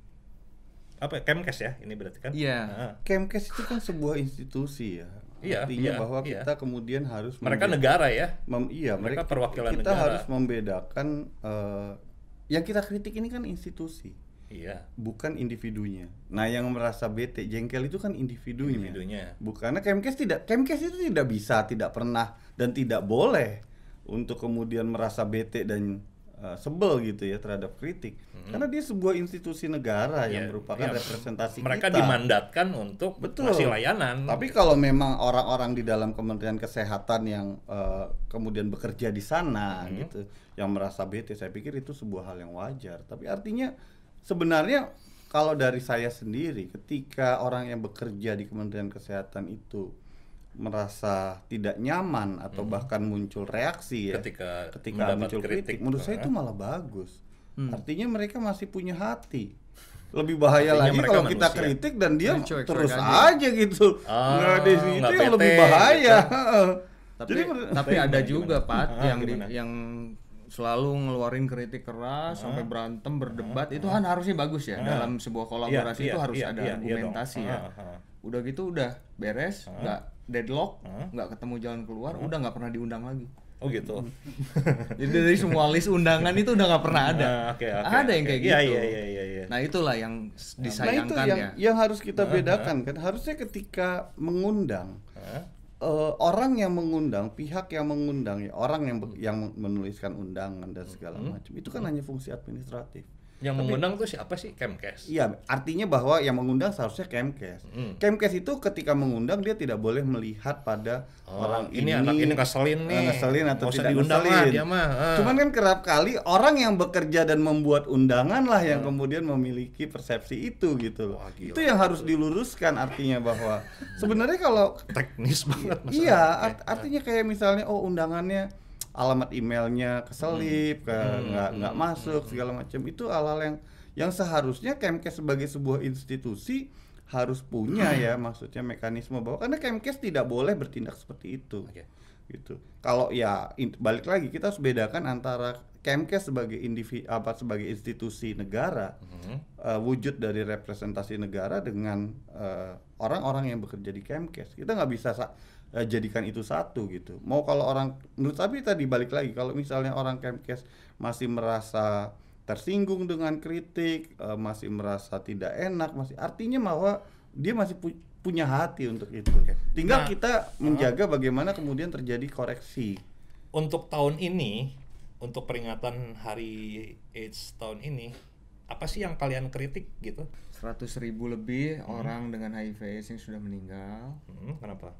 Apa ya? Kemkes ya? Ini berarti kan? Iya. Ah. Kemkes itu kan sebuah institusi ya. Iya, Artinya iya, bahwa iya. kita kemudian harus Mereka negara ya. mem- iya, mereka mereka perwakilan kita negara. harus membedakan eh, yang kita kritik ini kan institusi. Iya. bukan individunya. Nah, yang merasa bete, jengkel itu kan individunya. Individunya. Bukan karena Kemkes tidak Kemkes itu tidak bisa, tidak pernah dan tidak boleh untuk kemudian merasa bete dan uh, sebel gitu ya terhadap kritik. Karena dia sebuah institusi negara yang Ya, merupakan ya, representasi mereka kita. dimandatkan untuk Betul. ngasih layanan. Tapi kalau memang orang-orang di dalam Kementerian Kesehatan yang eh, kemudian bekerja di sana Hmm. gitu, yang merasa bete, saya pikir itu sebuah hal yang wajar. Tapi artinya sebenarnya kalau dari saya sendiri, ketika orang yang bekerja di Kementerian Kesehatan itu merasa tidak nyaman atau bahkan muncul reaksi ya Hmm. Ketika ketika muncul kritik, kritik. menurut saya Ah. itu malah bagus. Artinya mereka masih punya hati. Lebih bahaya Artinya lagi kalau kita kritik dan dia Dia cuek-cuek terus aja. aja gitu. Ah, nggak di situ nggak yang lebih bahaya. tapi Jadi tapi ada juga Pat Ah, yang di- gimana? yang selalu ngeluarin kritik keras sampai berantem berdebat itu kan harusnya bagus ya dalam sebuah kolaborasi Iya, itu iya, harus iya, ada iya, iya argumentasi ya Ah, ah. udah gitu udah beres nggak deadlock nggak ketemu jalan keluar udah nggak pernah diundang lagi Oh gitu. jadi dari semua list undangan itu udah nggak pernah ada Ah, oke, oke, ada yang oke. kayak Iya, gitu iya, iya, iya, iya. nah itulah yang s- nah itu disayangkan yang ya yang harus kita bedakan kan. Harusnya ketika mengundang Hah? eh, orang yang mengundang, pihak yang mengundang ya, orang yang yang menuliskan undangan dan segala macam itu kan hanya fungsi administratif. Yang mengundang tuh siapa sih? Kemkes. Iya, artinya bahwa yang mengundang seharusnya Kemkes. Hmm. Kemkes itu ketika mengundang dia tidak boleh melihat pada Oh, orang ini ini anak ini ngeselin nih. eh, ngeselin atau Nggak usah tidak diundang ngeselin. lah dia mah. Ah. Cuman kan kerap kali orang yang bekerja dan membuat undangan lah yang kemudian memiliki persepsi itu gitu loh. Wah, gila. Itu yang harus diluruskan artinya bahwa sebenarnya kalau teknis banget masalah. iya art- artinya kayak misalnya oh undangannya alamat emailnya keselip, ke nggak nggak masuk segala macam. Itu hal-hal yang yang seharusnya Kemkes sebagai sebuah institusi harus punya ya maksudnya mekanisme bahwa karena Kemkes tidak boleh bertindak seperti itu. Oke. gitu. Kalau ya in- balik lagi kita harus bedakan antara Kemkes sebagai individu apa sebagai institusi negara Mhm. eh, wujud dari representasi negara dengan eh, orang-orang yang bekerja di Kemkes. Kita nggak bisa eh, jadikan itu satu gitu. Mau kalau orang menurut tapi tadi balik lagi kalau misalnya orang Kemkes masih merasa tersinggung dengan kritik eh, masih merasa tidak enak masih artinya bahwa dia masih pu- punya hati untuk itu. Tinggal Nah, kita menjaga bagaimana kemudian terjadi koreksi. Untuk tahun ini, untuk peringatan Hari AIDS tahun ini, apa sih yang kalian kritik gitu? 100 ribu lebih orang dengan HIV AIDS yang sudah meninggal. Hmm, kenapa?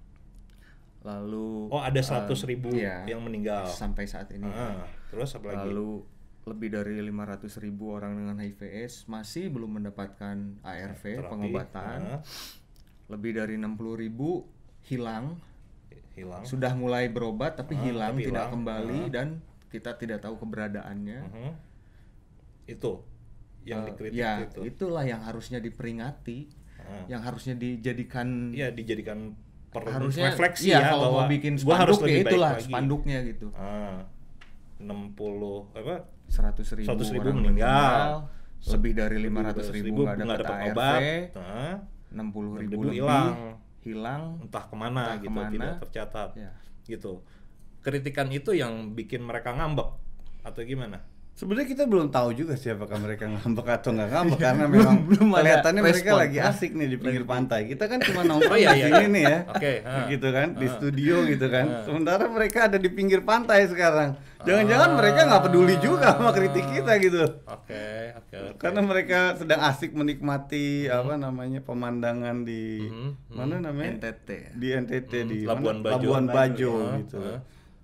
Lalu Oh ada eh, 100 ribu iya, yang meninggal. sampai saat ini Ah, terus apa lagi? lalu lebih dari 500 ribu orang dengan HIV AIDS masih belum mendapatkan ARV Terapi. pengobatan Ah, lebih dari 60 ribu hilang hilang. sudah mulai berobat tapi Ah, hilang tapi tidak hilang. kembali Ah. dan kita tidak tahu keberadaannya Mhm. Itu yang Eh, dikritik ya itu. itulah yang harusnya diperingati yang harusnya dijadikan Iya dijadikan per harusnya refleksi iya, ya kalau bahwa mau bikin gua harus spanduk ya lebih baik itulah lagi. spanduknya gitu Ah, 60 apa 100 ribu, 100 ribu orang meninggal. lebih dari 500 ribu nggak dapat ARV obat nah, 60 ribu ribu lebih hilang. hilang entah ke mana Entah gitu ke mana. tidak tercatat Ya. gitu kritikan itu yang bikin mereka ngambek atau gimana Sebenarnya kita belum tahu juga sih apakah mereka ngambek atau nggak ngambek karena memang belum kelihatannya mereka respon. lagi asik nih di pinggir pantai. Kita kan cuma nongkrong Oh, iya, di iya, sini iya. nih ya. Oke, ah. Gitu kan, di studio gitu kan. Sementara mereka ada di pinggir pantai sekarang. Jangan-jangan mereka nggak peduli juga sama kritik kita gitu. oke oke oke Karena mereka sedang asik menikmati apa namanya pemandangan di Mhm, mana namanya? NTT Di NTT di Labuan mana? Bajo. Labuan Bajo Ah, gitu. ah.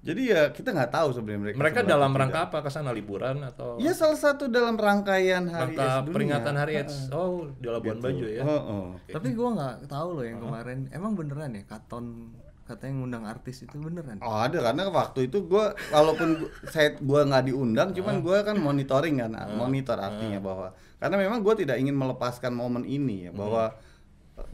Jadi ya kita nggak tahu sebenarnya mereka. mereka dalam tidak. rangka apa ke sana liburan atau Ya salah satu dalam rangkaian Hari rangka AIDS Dunia. peringatan hari AIDS oh di Labuan Gitu. Bajo ya Oh, oh. tapi gua nggak tahu loh yang kemarin emang beneran ya Katon katanya ngundang artis itu beneran Oh ada karena waktu itu gua walaupun gua, saya gua nggak diundang, cuman gua kan monitoring kan, monitor artinya bahwa karena memang gua tidak ingin melepaskan momen ini ya bahwa eh,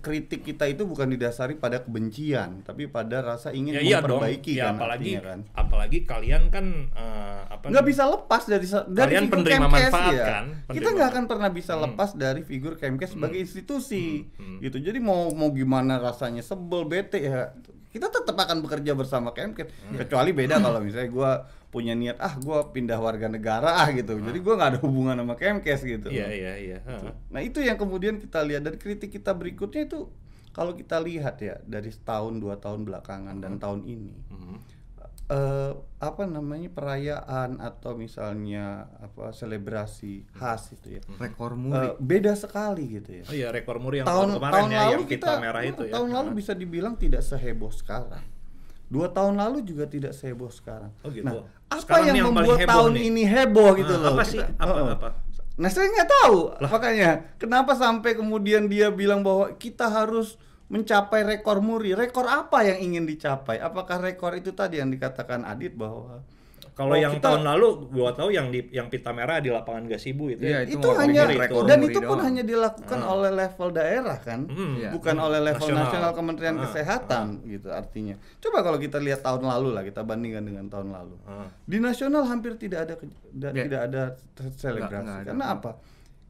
kritik kita itu bukan didasari pada kebencian, tapi pada rasa ingin ya iya dong memperbaiki ya kan apalagi artinya kan. apalagi kalian kan eh, apa Nggak bisa lepas dari dari Kalian figur penerima Kemkes manfaat ya. kan? Kita Penerima nggak akan pernah bisa lepas dari figur Kemkes sebagai institusi. Hmm. Gitu. Jadi mau mau gimana rasanya sebel bete ya kita tetap akan bekerja bersama Kemkes. Kecuali beda kalau misalnya gua punya niat ah gua pindah warga negara ah gitu. Jadi gua nggak ada hubungan sama Kemkes gitu. Iya iya iya. Heeh. Nah itu yang kemudian kita lihat dan kritik kita berikutnya itu kalau kita lihat ya dari setahun dua tahun belakangan dan tahun ini Mhm. Eh apa namanya perayaan atau misalnya apa selebrasi khas itu ya rekor muri beda sekali gitu ya Oh iya rekor muri yang tahun tahun kemarin tahun ya lalu yang pita kita merah itu ya. tahun lalu Heeh. bisa dibilang tidak seheboh sekarang dua tahun lalu juga tidak seheboh sekarang Oh gitu. nah apa Sekarang yang yang membuat heboh tahun nih. ini heboh gitu Ah, loh apa sih? Kita- Apa- Heeh. apa? Nah saya nggak tahu, makanya kenapa sampai kemudian dia bilang bahwa kita harus mencapai rekor muri. Rekor apa yang ingin dicapai? Apakah rekor itu tadi yang dikatakan Adit bahwa Kalau Oh, yang kita- tahun lalu gua tahu yang di yang pita merah di lapangan Gasibu itu. Ya. itu itu, rekor hanya rekor dan itu pun doang. hanya dilakukan oleh level daerah kan, Hmm, Iya. bukan oleh level Nasional. nasional, Kementerian Ah, Kesehatan gitu artinya. Coba kalau kita lihat tahun lalu lah, kita bandingkan dengan tahun lalu. Ah. Di nasional hampir tidak ada ke- da- Ya. tidak ada selebrasi. Karena apa?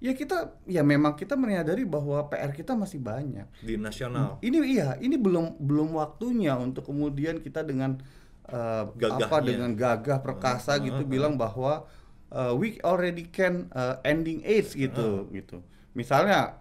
Ya kita ya memang kita menyadari bahwa PR kita masih banyak. di nasional. Ini iya, ini belum belum waktunya untuk kemudian kita dengan uh, Gagahnya. apa dengan gagah perkasa gitu bilang bahwa uh, we already can uh, ending AIDS gitu gitu. Misalnya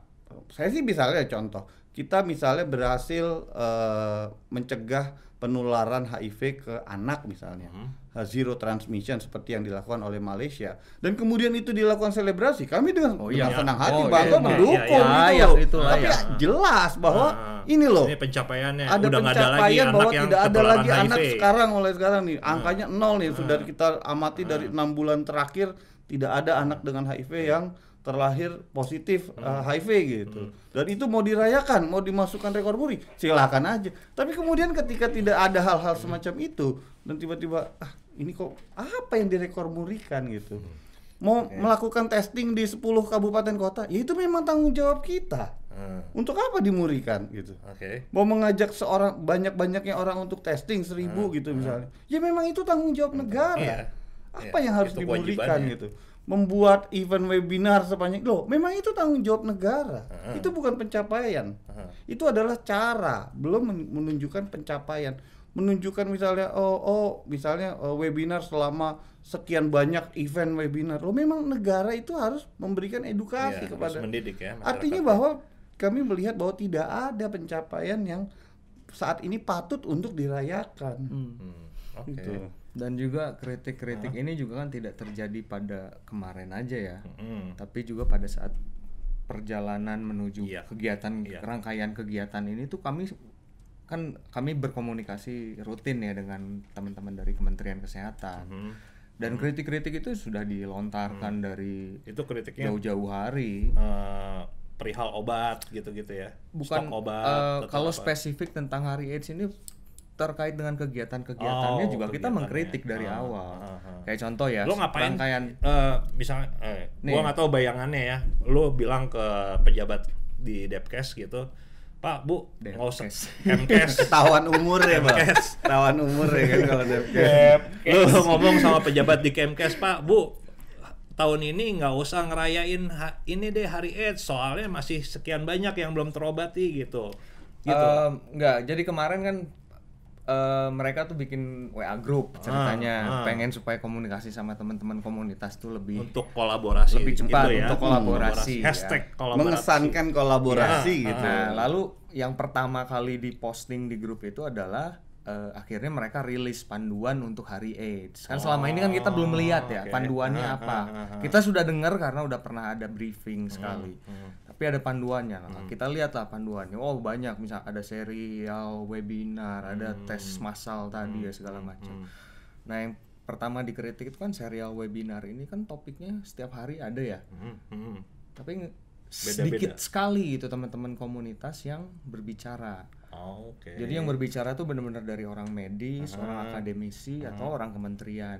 saya sih misalnya contoh, kita misalnya berhasil uh, mencegah penularan HIV ke anak misalnya. Uh, Zero transmission seperti yang dilakukan oleh Malaysia dan kemudian itu dilakukan selebrasi kami dengan, Oh dengan iya. senang hati Oh, bangga iya, mendukung iya, iya. gitu Layak, loh. itu Tapi layak. jelas bahwa Ah, ini loh Ini pencapaiannya ada udah ada pencapaian anak bahwa tidak ada lagi HIV. anak sekarang mulai sekarang nih angkanya nol nih sudah Ah. kita amati dari enam bulan terakhir tidak ada anak dengan HIV yang terlahir positif Hmm. uh, HIV gitu dan itu mau dirayakan mau dimasukkan rekor muri silakan aja tapi kemudian ketika tidak ada hal-hal semacam itu dan tiba-tiba ah ini kok apa yang direkor murikan gitu? Hmm. mau melakukan testing di 10 kabupaten kota ya itu memang tanggung jawab kita. Ah, untuk apa dimurikan gitu? Oke. mau mengajak seorang banyak-banyaknya orang untuk testing seribu gitu misalnya. Ya memang itu tanggung jawab negara. Iya. apa Iya, yang harus itu dimurikan gitu? Membuat event webinar sebanyak loh memang itu tanggung jawab negara. Heeh. itu bukan pencapaian. Heeh. itu adalah cara belum men- menunjukkan pencapaian menunjukkan misalnya oh oh misalnya oh, webinar selama sekian banyak event webinar loh memang negara itu harus memberikan edukasi Iya, kepada harus mendidik ya Artinya masyarakatnya. bahwa kami melihat bahwa tidak ada pencapaian yang saat ini patut untuk dirayakan. Hmm. Hmm, Oke. Gitu. dan juga kritik-kritik ini juga kan tidak terjadi pada kemarin aja ya Hmm. tapi juga pada saat perjalanan menuju Iya. kegiatan Iya. rangkaian kegiatan ini tuh kami kan kami berkomunikasi rutin ya dengan teman-teman dari Kementerian Kesehatan Hmm. dan kritik-kritik itu sudah dilontarkan dari Itu kritiknya jauh-jauh hari eh, perihal obat gitu-gitu ya. bukan Stok obat. atau kalau apa. spesifik tentang hari AIDS ini terkait dengan kegiatan-kegiatannya Oh, juga kita mengkritik dari Ah, awal ah, ah. kayak contoh ya lo ngapain rangkaian eh, misalnya eh, Nih. gua nggak tahu bayangannya ya lo bilang ke pejabat di Depkes gitu Pak Bu nggak usah. Kemkes Ketahuan umur ya, Bang. Ketahuan umur ya kan kalau Depkes. lo ngomong sama pejabat di Kemkes Pak. Bu tahun ini nggak usah ngerayain ini deh hari AIDS soalnya masih sekian banyak yang belum terobati gitu. Gitu. Em, enggak, jadi kemarin kan eh, mereka tuh bikin WA group ceritanya Ah, ah. pengen supaya komunikasi sama teman-teman komunitas tuh lebih untuk kolaborasi lebih cepat gitu ya. untuk kolaborasi, ya. hashtag kolaborasi Mengesankan kolaborasi Ya, gitu. Nah, lalu yang pertama kali diposting di grup itu adalah eh, akhirnya mereka rilis panduan untuk Hari AIDS. Kan selama ini kan kita belum melihat ya oke. panduannya Ah, apa. ah, ah. Kita sudah dengar karena udah pernah ada briefing sekali. hmm. Tapi ada panduannya. Nah, Kita lihatlah panduannya. Oh, banyak misal ada serial webinar, ada tes massal tadi ya segala macam. Nah, yang pertama dikritik itu kan serial webinar ini kan topiknya setiap hari ada ya Hmm, hmm. tapi nge- Beda-beda. sedikit sekali gitu teman-teman komunitas yang berbicara. Oh, Oke. Jadi yang berbicara tuh benar-benar dari orang medis, orang akademisi atau orang kementerian.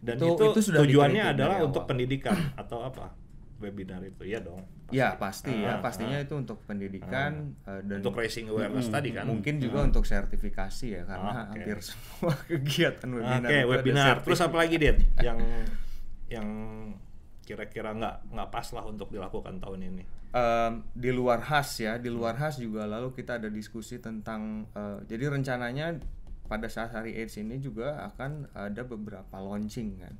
Dan itu, itu, sudah tujuannya adalah untuk awal. pendidikan atau apa? Webinar itu ya dong. Ya pasti ya, Ah, pastinya itu untuk pendidikan eh, dan Untuk raising awareness tadi kan. mungkin juga untuk sertifikasi ya karena Oke. hampir semua kegiatan Oke, webinar itu ada webinar. Terus apa lagi, Dit? Yang yang kira-kira nggak nggak pas lah untuk dilakukan tahun ini? Em, di luar khas ya, di luar khas juga lalu kita ada diskusi tentang eh, jadi rencananya pada saat hari AIDS ini juga akan ada beberapa launching kan.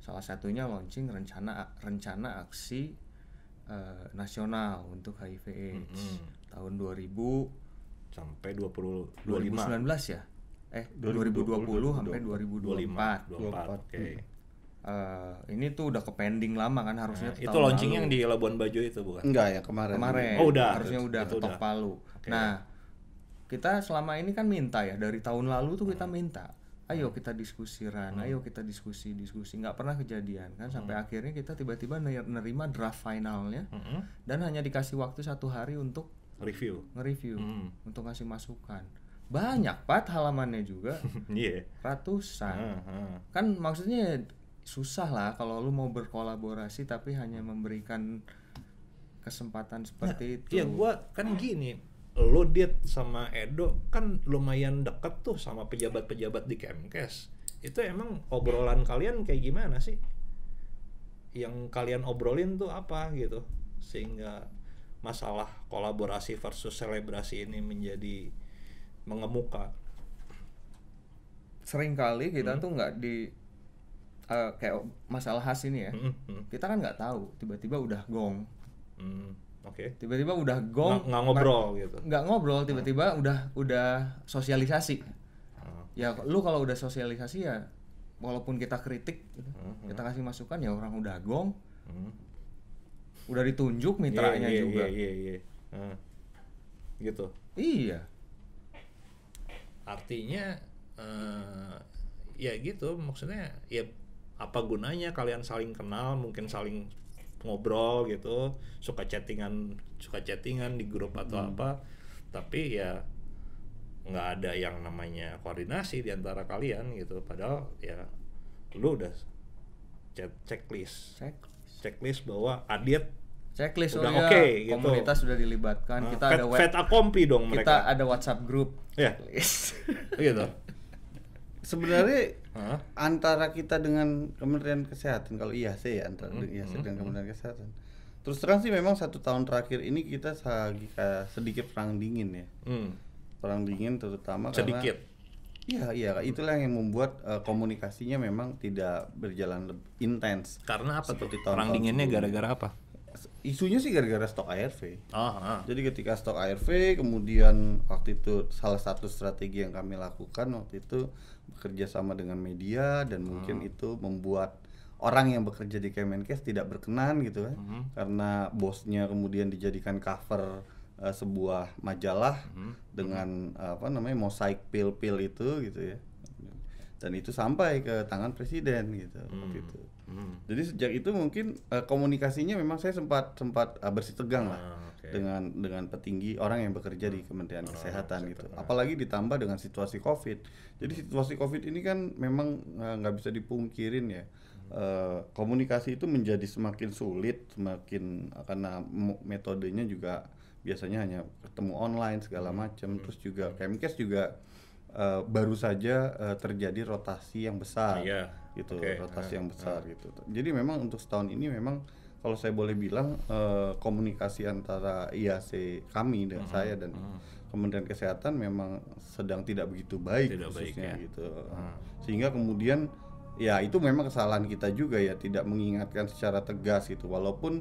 Salah satunya launching rencana rencana aksi eh, nasional untuk HIV AIDS tahun 2000 Sampai 20 2019 25 ya? Eh 2020, sampai 2024. 24. Oke. Eh, ini tuh udah ke pending lama kan harusnya Nah, itu launching lalu. yang di Labuan Bajo itu bukan? Enggak ya kemarin. kemarin Oh, udah. harusnya Itu- udah itu ketok udah. palu Oke. nah kita selama ini kan minta ya dari tahun lalu tuh kita minta ayo kita diskusi ran ayo kita diskusi diskusi nggak pernah kejadian kan sampai akhirnya kita tiba-tiba ner- nerima draft finalnya Mm-mm. dan hanya dikasih waktu satu hari untuk Review. nge-review Hmm. untuk ngasih masukan banyak pat halamannya juga Iya. ratusan Ah, ah. kan maksudnya susah lah kalau lu mau berkolaborasi tapi hanya memberikan kesempatan seperti itu Iya, gua kan gini, lo dit sama Edo kan lumayan deket tuh sama pejabat-pejabat di Kemkes. Itu emang obrolan kalian kayak gimana sih? Yang kalian obrolin tuh apa gitu? Sehingga masalah kolaborasi versus selebrasi ini menjadi mengemuka. sering kali kita tuh nggak di eh, kayak masalah khas ini ya Hmm, hmm, kita kan nggak tahu tiba-tiba udah gong hmm, Oke. tiba-tiba udah gong nggak ngobrol gitu. nggak ngobrol tiba-tiba udah udah sosialisasi Ah, ya lu kalau udah sosialisasi ya walaupun kita kritik gitu, Hmm, kita kasih masukan ya orang udah gong hmm. udah ditunjuk mitranya Iya, iya, juga Iya, iya, iya. Ah. Gitu. iya artinya eh, ya gitu maksudnya ya apa gunanya kalian saling kenal mungkin saling ngobrol gitu suka chattingan suka chattingan di grup atau apa. Tapi ya nggak ada yang namanya koordinasi di antara kalian gitu. Padahal ya lu udah cek checklist. Cek checklist bahwa Adit checklist Udah oh ya, oke, gitu. komunitas sudah dilibatkan. Eh, kita fet, ada web fet accompli dong kita mereka. ada WhatsApp group. Ya gitu. Sebenarnya Hah? antara kita dengan Kementerian Kesehatan kalau IAC ya antara Hmm, IAC dan Kementerian Kesehatan. Terus terang sih memang satu tahun terakhir ini kita lagi kayak sedikit perang dingin ya. hmm, Perang dingin terutama sedikit karena Iya, iya, itulah yang membuat eh, komunikasinya memang tidak berjalan lebih intens. karena apa tuh perang dinginnya gara-gara apa Isunya sih gara-gara stok ARV. Ah, ah. Jadi ketika stok ARV, kemudian waktu itu salah satu strategi yang kami lakukan waktu itu bekerja sama dengan media dan mungkin itu membuat orang yang bekerja di Kemenkes tidak berkenan gitu kan, karena bosnya kemudian dijadikan cover eh, sebuah majalah dengan apa namanya mosaik pil-pil itu gitu ya, dan itu sampai ke tangan presiden gitu waktu itu. Hmm. Jadi sejak itu mungkin eh, komunikasinya memang saya sempat sempat eh, bersih tegang lah Ah, oke. dengan dengan petinggi orang yang bekerja di Kementerian Kesehatan gitu. Apalagi ditambah dengan situasi Covid. Jadi situasi Covid ini kan memang eh, nggak bisa dipungkirin ya. Eh, komunikasi itu menjadi semakin sulit, semakin eh, karena metodenya juga biasanya hanya ketemu online segala macam. Terus juga Kemkes juga eh, baru saja eh, terjadi rotasi yang besar Iya. Gitu Oke. rotasi yang besar gitu. Jadi memang untuk setahun ini memang kalau saya boleh bilang eh, komunikasi antara IAC kami dan saya dan Kementerian Kesehatan memang sedang tidak begitu baik Tidak baik, khususnya ya. gitu. Sehingga kemudian ya itu memang kesalahan kita juga ya tidak mengingatkan secara tegas gitu. Walaupun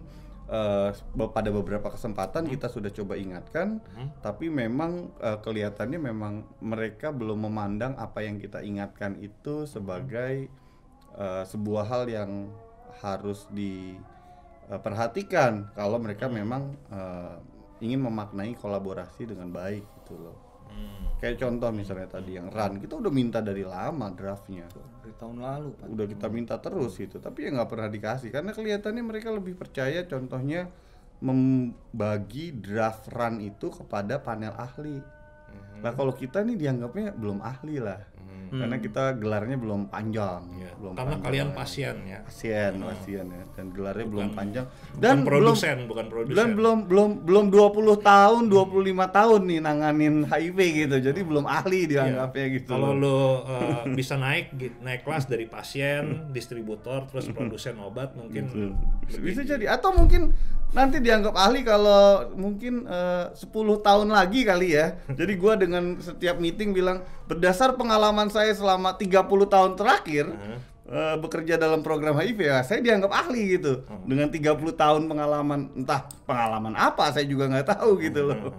be- pada beberapa kesempatan kita sudah coba ingatkan tapi memang eh, kelihatannya memang mereka belum memandang apa yang kita ingatkan itu sebagai eh, sebuah hal yang harus diperhatikan kalau mereka memang eh, ingin memaknai kolaborasi dengan baik gitu loh. Hmm. Kayak contoh misalnya tadi yang run kita udah minta dari lama draftnya, dari tahun lalu Pak. udah kita minta terus gitu, tapi ya nggak pernah dikasih karena kelihatannya mereka lebih percaya contohnya membagi draft run itu kepada panel ahli. Nah kalau kita nih dianggapnya belum ahli lah, karena kita gelarnya belum panjang, Ya, belum karena panjang. kalian pasien ya. pasien, pasien ya, dan gelarnya belum panjang Bukan dan produsen, belum bukan produsen. dan belum belum belum 20 tahun, 25 tahun nih nanganin HIV gitu. Jadi belum ahli dianggapnya gitu. Iya. Kalau lo uh, bisa naik naik kelas dari pasien, distributor, terus produsen obat mungkin Bisa- bisa jadi atau mungkin nanti dianggap ahli kalau mungkin eh, 10 tahun lagi kali ya. Jadi gua dengan setiap meeting bilang berdasar pengalaman saya selama 30 tahun terakhir eh, bekerja dalam program HIV ya, saya dianggap ahli gitu. Dengan 30 tahun pengalaman entah pengalaman apa saya juga nggak tahu gitu loh.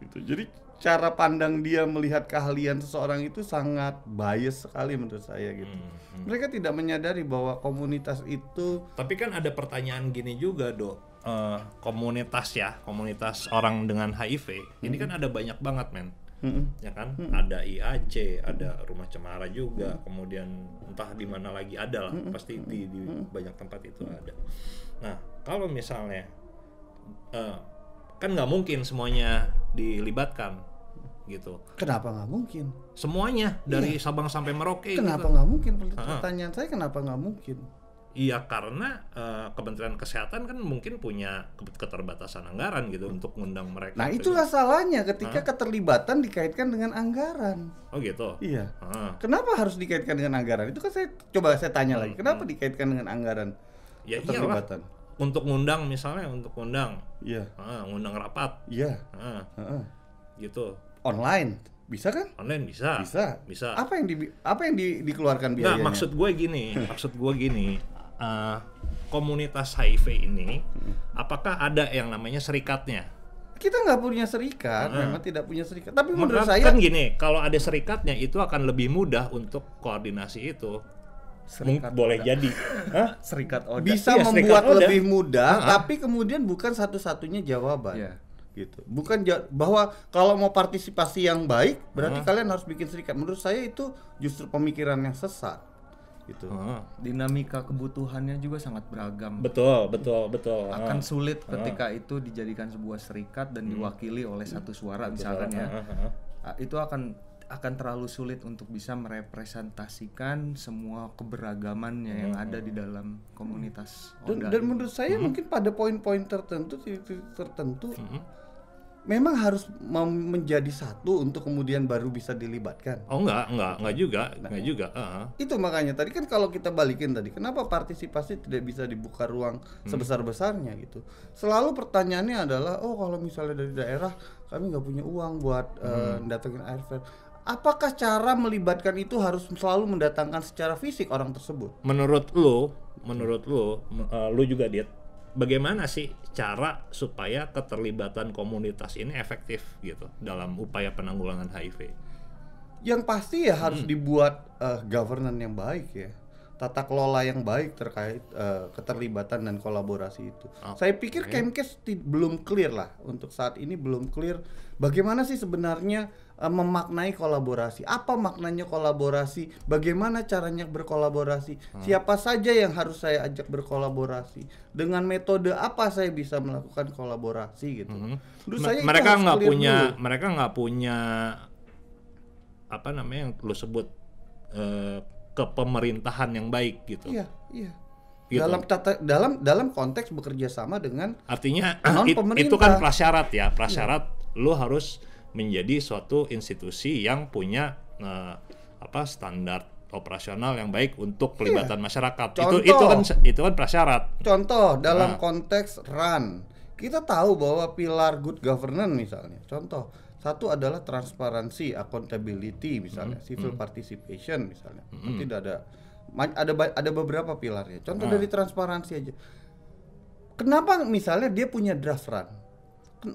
Gitu. Jadi cara pandang dia melihat keahlian seseorang itu sangat bias sekali menurut saya gitu. Mereka tidak menyadari bahwa komunitas itu Tapi kan ada pertanyaan gini juga, Dok. Eh, komunitas ya, komunitas orang dengan HIV. Ini kan ada banyak banget, men. Mm-mm. Ya kan? Ada IAC, ada Rumah Cemara juga, kemudian entah di mana lagi ada lah, pasti di, di banyak tempat itu ada. Nah, kalau misalnya eh, kan nggak mungkin semuanya dilibatkan gitu. Kenapa nggak mungkin? Semuanya dari Sabang sampai Merauke Kenapa gitu. nggak mungkin? Pertanyaan saya kenapa nggak mungkin? Iya karena eh, Kementerian Kesehatan kan mungkin punya ke- keterbatasan anggaran gitu untuk ngundang mereka. Nah gitu. itulah salahnya ketika keterlibatan dikaitkan dengan anggaran. Oh gitu. Iya. Ah. Kenapa harus dikaitkan dengan anggaran? Itu kan saya coba saya tanya lagi. Kenapa dikaitkan dengan anggaran? Ya iyalah. Keterlibatan. Untuk ngundang misalnya untuk ngundang, Iya. ah, ngundang rapat, Iya. ah, Heeh. gitu. Online bisa kan? Online bisa. Bisa. Bisa. Apa yang di apa yang di- dikeluarkan biayanya? maksud gue gini, maksud gue gini. Eh, komunitas HIV ini, apakah ada yang namanya serikatnya? kita nggak punya serikat, memang tidak punya serikat. Tapi menurut Maka saya kan gini, kalau ada serikatnya itu akan lebih mudah untuk koordinasi itu. Serikat boleh jadi. Hah? Serikat Oda. bisa Iya, serikat membuat Oda. lebih mudah, tapi kemudian bukan satu-satunya jawaban. Iya. Gitu. Bukan ja- bahwa kalau mau partisipasi yang baik, berarti kalian harus bikin serikat. Menurut saya itu justru pemikiran yang sesat. Gitu. Ah, Dinamika kebutuhannya juga sangat beragam. betul, betul, betul. Akan sulit ketika itu dijadikan sebuah serikat dan diwakili oleh satu suara misalkan ya. Ah, Itu akan akan terlalu sulit untuk bisa merepresentasikan semua keberagamannya yang ada di dalam komunitas Dan, dan menurut saya mungkin pada poin-poin tertentu, titik-titik tertentu, memang harus menjadi satu untuk kemudian baru bisa dilibatkan. Oh enggak, enggak, enggak juga, enggak juga. ah. Itu makanya tadi kan kalau kita balikin tadi, kenapa partisipasi tidak bisa dibuka ruang sebesar-besarnya gitu. Selalu pertanyaannya adalah, oh kalau misalnya dari daerah kami nggak punya uang buat eh, datengin air fair. Apakah cara melibatkan itu harus selalu mendatangkan secara fisik orang tersebut? Menurut lu, menurut m- eh, lu juga diet. Bagaimana sih cara supaya keterlibatan komunitas ini efektif gitu dalam upaya penanggulangan HIV? Yang pasti ya harus dibuat eh, governance yang baik ya. Tata kelola yang baik terkait eh, keterlibatan dan kolaborasi itu. Saya pikir Kemkes belum clear lah untuk saat ini belum clear bagaimana sih sebenarnya memaknai kolaborasi. Apa maknanya kolaborasi? Bagaimana caranya berkolaborasi? Siapa saja yang harus saya ajak berkolaborasi? Dengan metode apa saya bisa melakukan kolaborasi gitu. Menurut Me- saya mereka nggak punya, dulu. mereka nggak punya apa namanya yang lu sebut eh, kepemerintahan yang baik gitu. Iya, iya. Gitu. Dalam tata dalam dalam konteks bekerja sama dengan Artinya Non it- itu kan prasyarat ya, prasyarat lu harus menjadi suatu institusi yang punya eh, apa standar operasional yang baik untuk pelibatan masyarakat. Itu Contoh. itu kan itu kan prasyarat. contoh Nah. dalam konteks run. Kita tahu bahwa pilar good governance misalnya. Contoh, satu adalah transparansi, accountability misalnya, civil participation misalnya. Kan Tidak ada ada ada beberapa pilarnya. Contoh dari transparansi aja. Kenapa misalnya dia punya draft run?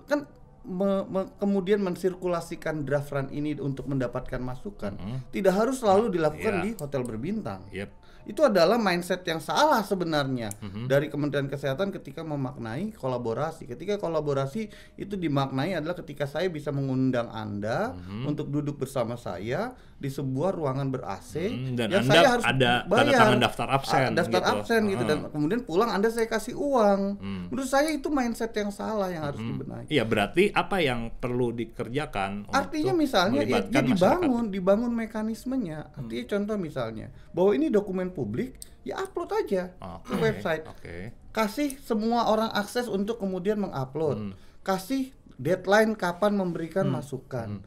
Kan me- me- kemudian mensirkulasikan draft run ini untuk mendapatkan masukan, tidak harus selalu dilakukan Iya. di hotel berbintang. Yep. Itu adalah mindset yang salah sebenarnya Mhm. dari Kementerian Kesehatan ketika memaknai kolaborasi. Ketika kolaborasi itu dimaknai adalah ketika saya bisa mengundang Anda Mhm. untuk duduk bersama saya di sebuah ruangan ber AC Hmm, dan yang Anda saya harus ada tanda bayar. tangan daftar absen daftar gitu. absen gitu dan Ah. kemudian pulang Anda saya kasih uang. Hmm. Menurut saya itu mindset yang salah yang harus dibenahi. Iya, berarti apa yang perlu dikerjakan Artinya untuk misalnya ya, melibatkan dia masyarakat? Hmm. dibangun, dibangun mekanismenya. Artinya contoh misalnya bahwa ini dokumen publik, ya upload aja ke Oke, website. Oke. Kasih semua orang akses untuk kemudian mengupload. Hmm. Kasih deadline kapan memberikan masukan.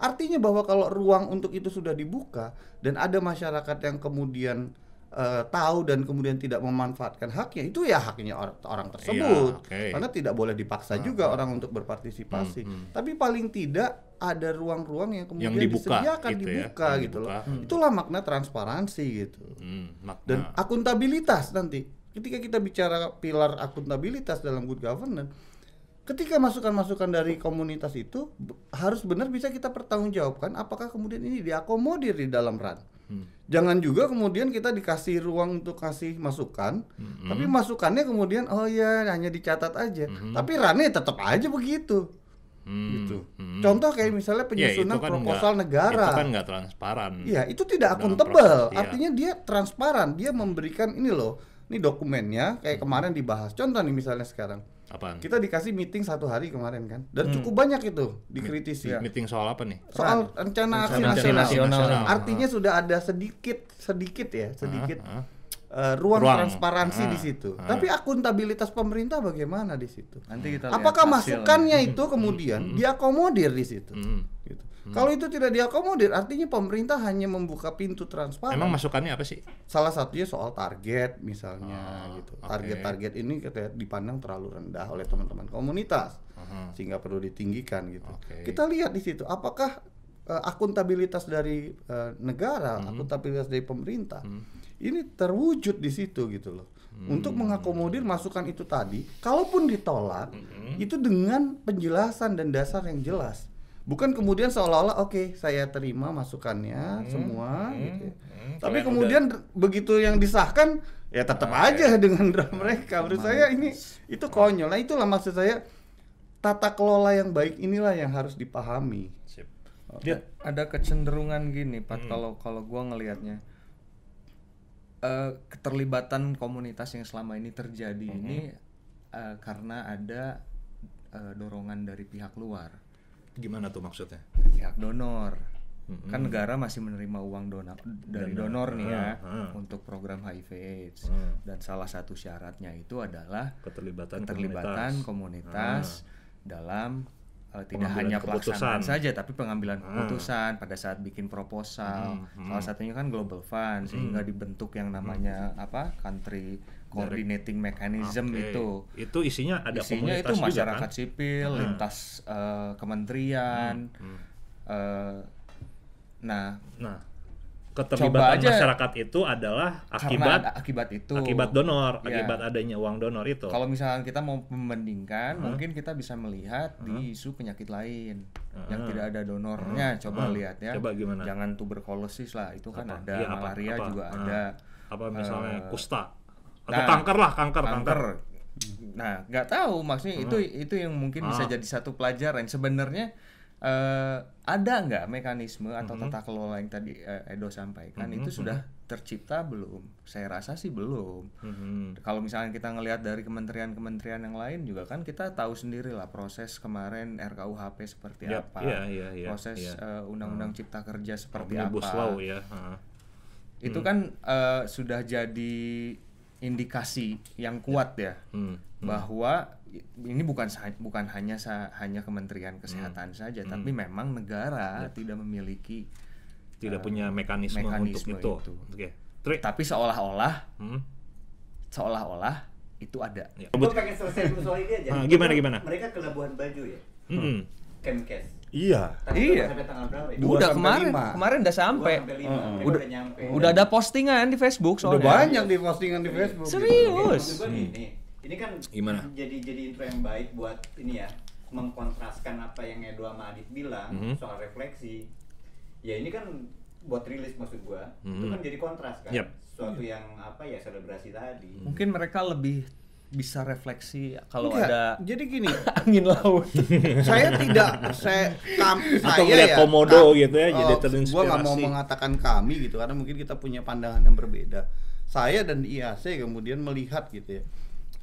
Artinya bahwa kalau ruang untuk itu sudah dibuka dan ada masyarakat yang kemudian eh, tahu dan kemudian tidak memanfaatkan haknya, itu ya haknya or- orang tersebut. Iya, oke. Ah, Karena tidak boleh dipaksa juga orang untuk berpartisipasi. Tapi paling tidak ada ruang-ruang yang kemudian Hmm, dibuka disediakan gitu ya, dibuka yang gitu loh. Hmm. Itulah makna transparansi gitu. Hmm, makna. Dan akuntabilitas nanti. Ketika kita bicara pilar akuntabilitas dalam good governance, ketika masukan-masukan dari komunitas itu harus benar bisa kita pertanggungjawabkan apakah kemudian ini diakomodir di dalam RAN. Hmm. Jangan juga kemudian kita dikasih ruang untuk kasih masukan, tapi masukannya kemudian oh ya hanya dicatat aja. Tapi RAN-nya tetap aja begitu. Hmm, Gitu. hmm. Contoh kayak misalnya Ya, penyusunan itu kan proposal nggak- negara. Itu kan nggak transparan. Iya, itu tidak akuntabel. proses, iya. Artinya dia transparan, dia memberikan ini loh. Ini dokumennya kayak kemarin dibahas. Contoh nih misalnya sekarang. Apaan? Kita dikasih meeting satu hari kemarin kan. Dan cukup banyak itu dikritisi. Meeting soal apa nih? Soal rencana aksi Rencana nasional. aksi nasional. Artinya sudah ada sedikit sedikit ya, sedikit Ah, ah. Eh, ruang, Ruang. transparansi Ah, di situ. ah. Tapi akuntabilitas pemerintah bagaimana di situ? Nanti kita lihat Apakah masukannya itu kemudian diakomodir di situ? Hmm. Gitu. Kalau itu tidak diakomodir, artinya pemerintah hanya membuka pintu transparan. Emang masukannya apa sih? Salah satunya soal target misalnya Ah, gitu. Target-target ini kita dipandang terlalu rendah oleh teman-teman komunitas. Aha. Sehingga perlu ditinggikan gitu. Oke. Kita lihat di situ apakah eh, akuntabilitas dari eh, negara, Hmm. akuntabilitas dari pemerintah ini terwujud di situ gitu loh. Hmm. Untuk mengakomodir masukan itu tadi, kalaupun ditolak, Hmm. itu dengan penjelasan dan dasar yang jelas. Bukan kemudian seolah-olah oke saya terima masukannya semua gitu. ya. hmm, Tapi kalian kemudian begitu yang disahkan ya tetap aja dengan draft mereka. Menurut saya ini itu konyol. Nah, itulah maksud saya tata kelola yang baik inilah yang harus dipahami. Sip. Dia ada kecenderungan gini, Hmm. Pat, kalau kalau gua ngelihatnya eh keterlibatan komunitas yang selama ini terjadi Hmm. ini eh, karena ada eh, dorongan dari pihak luar, Gimana tuh maksudnya? pihak donor. Hmm. Kan negara masih menerima uang donor dari donor nih ya Ah, ah. untuk program HIV/AIDS Ah. dan salah satu syaratnya itu adalah Keterlibatan, keterlibatan komunitas. komunitas dalam uh, tidak hanya keputusan. pelaksanaan saja tapi pengambilan Ah. keputusan pada saat bikin proposal. Hmm, Salah satunya kan Global Fund sehingga dibentuk yang namanya apa? country coordinating mechanism Oke. itu. Itu isinya ada Isinya itu komunitas juga, masyarakat kan? sipil, Ah. lintas uh, kementerian. Hmm. uh, nah, Nah, keterlibatan aja. masyarakat itu adalah akibat ada- akibat itu akibat donor, Iya. akibat adanya uang donor itu. Kalau misalkan kita mau membandingkan, mungkin kita bisa melihat di isu penyakit lain yang tidak ada donornya. Coba Uh-huh. lihat ya. Coba gimana? Jangan tuberkulosis lah, itu kan Apa? ada. Iya, apa? Malaria Apa? juga Ah. ada. apa misalnya Eh, kusta atau nah, kanker lah, kanker, kanker. Kanker. Nah, nggak tahu maksudnya itu itu yang mungkin bisa Ah. jadi satu pelajaran. Sebenarnya eh, ada nggak mekanisme atau Mm-hmm. tata kelola yang tadi eh, Edo sampaikan itu sudah tercipta belum? Saya rasa sih belum. Mhm. Kalau misalnya kita ngelihat dari kementerian-kementerian yang lain juga kan kita tahu sendiri lah proses kemarin RKUHP seperti Yap, apa, iya, iya, iya, proses iya. eh, Undang-Undang Cipta Kerja seperti Omnibus apa. law ya. heeh. Itu kan eh, sudah jadi indikasi yang kuat ya Hmm. bahwa ini bukan bukan hanya sa- hanya Kementerian Kesehatan Hmm. saja, tapi memang negara tidak memiliki Tidak punya mekanisme, Ya. mekanisme untuk itu. itu. Oke. Tri. tapi seolah-olah Hmm. seolah-olah itu ada. Ya. Gue pengen selesai dulu soal ini aja. Ah, gimana, gimana? Mereka ke Labuan Bajo ya, Hmm. Kemkes. Iya. Tapi Iya. sampai tanggal berapa ya? Udah sampai kemarin, lima. kemarin udah sampai. Mereka Udah- udah nyampe. Udah ada postingan di Facebook Udah soalnya. banyak di postingan di Facebook. gitu. Serius? Gua gini, ini kan Gimana? jadi jadi intro yang baik buat ini ya mengkontraskan apa yang Edo sama Adit bilang Mhm. soal refleksi. Ya ini kan buat rilis maksud gua itu Mhm. kan jadi kontras kan Yep. suatu yang apa ya selebrasi tadi Mungkin mereka lebih bisa refleksi kalau Enggak, ada jadi gini angin laut. saya tidak saya kam, Atau saya ya, komodo ka- gitu ya, jadi oh, terinspirasi. gua nggak mau mengatakan kami gitu karena mungkin kita punya pandangan yang berbeda saya dan IAC kemudian melihat gitu ya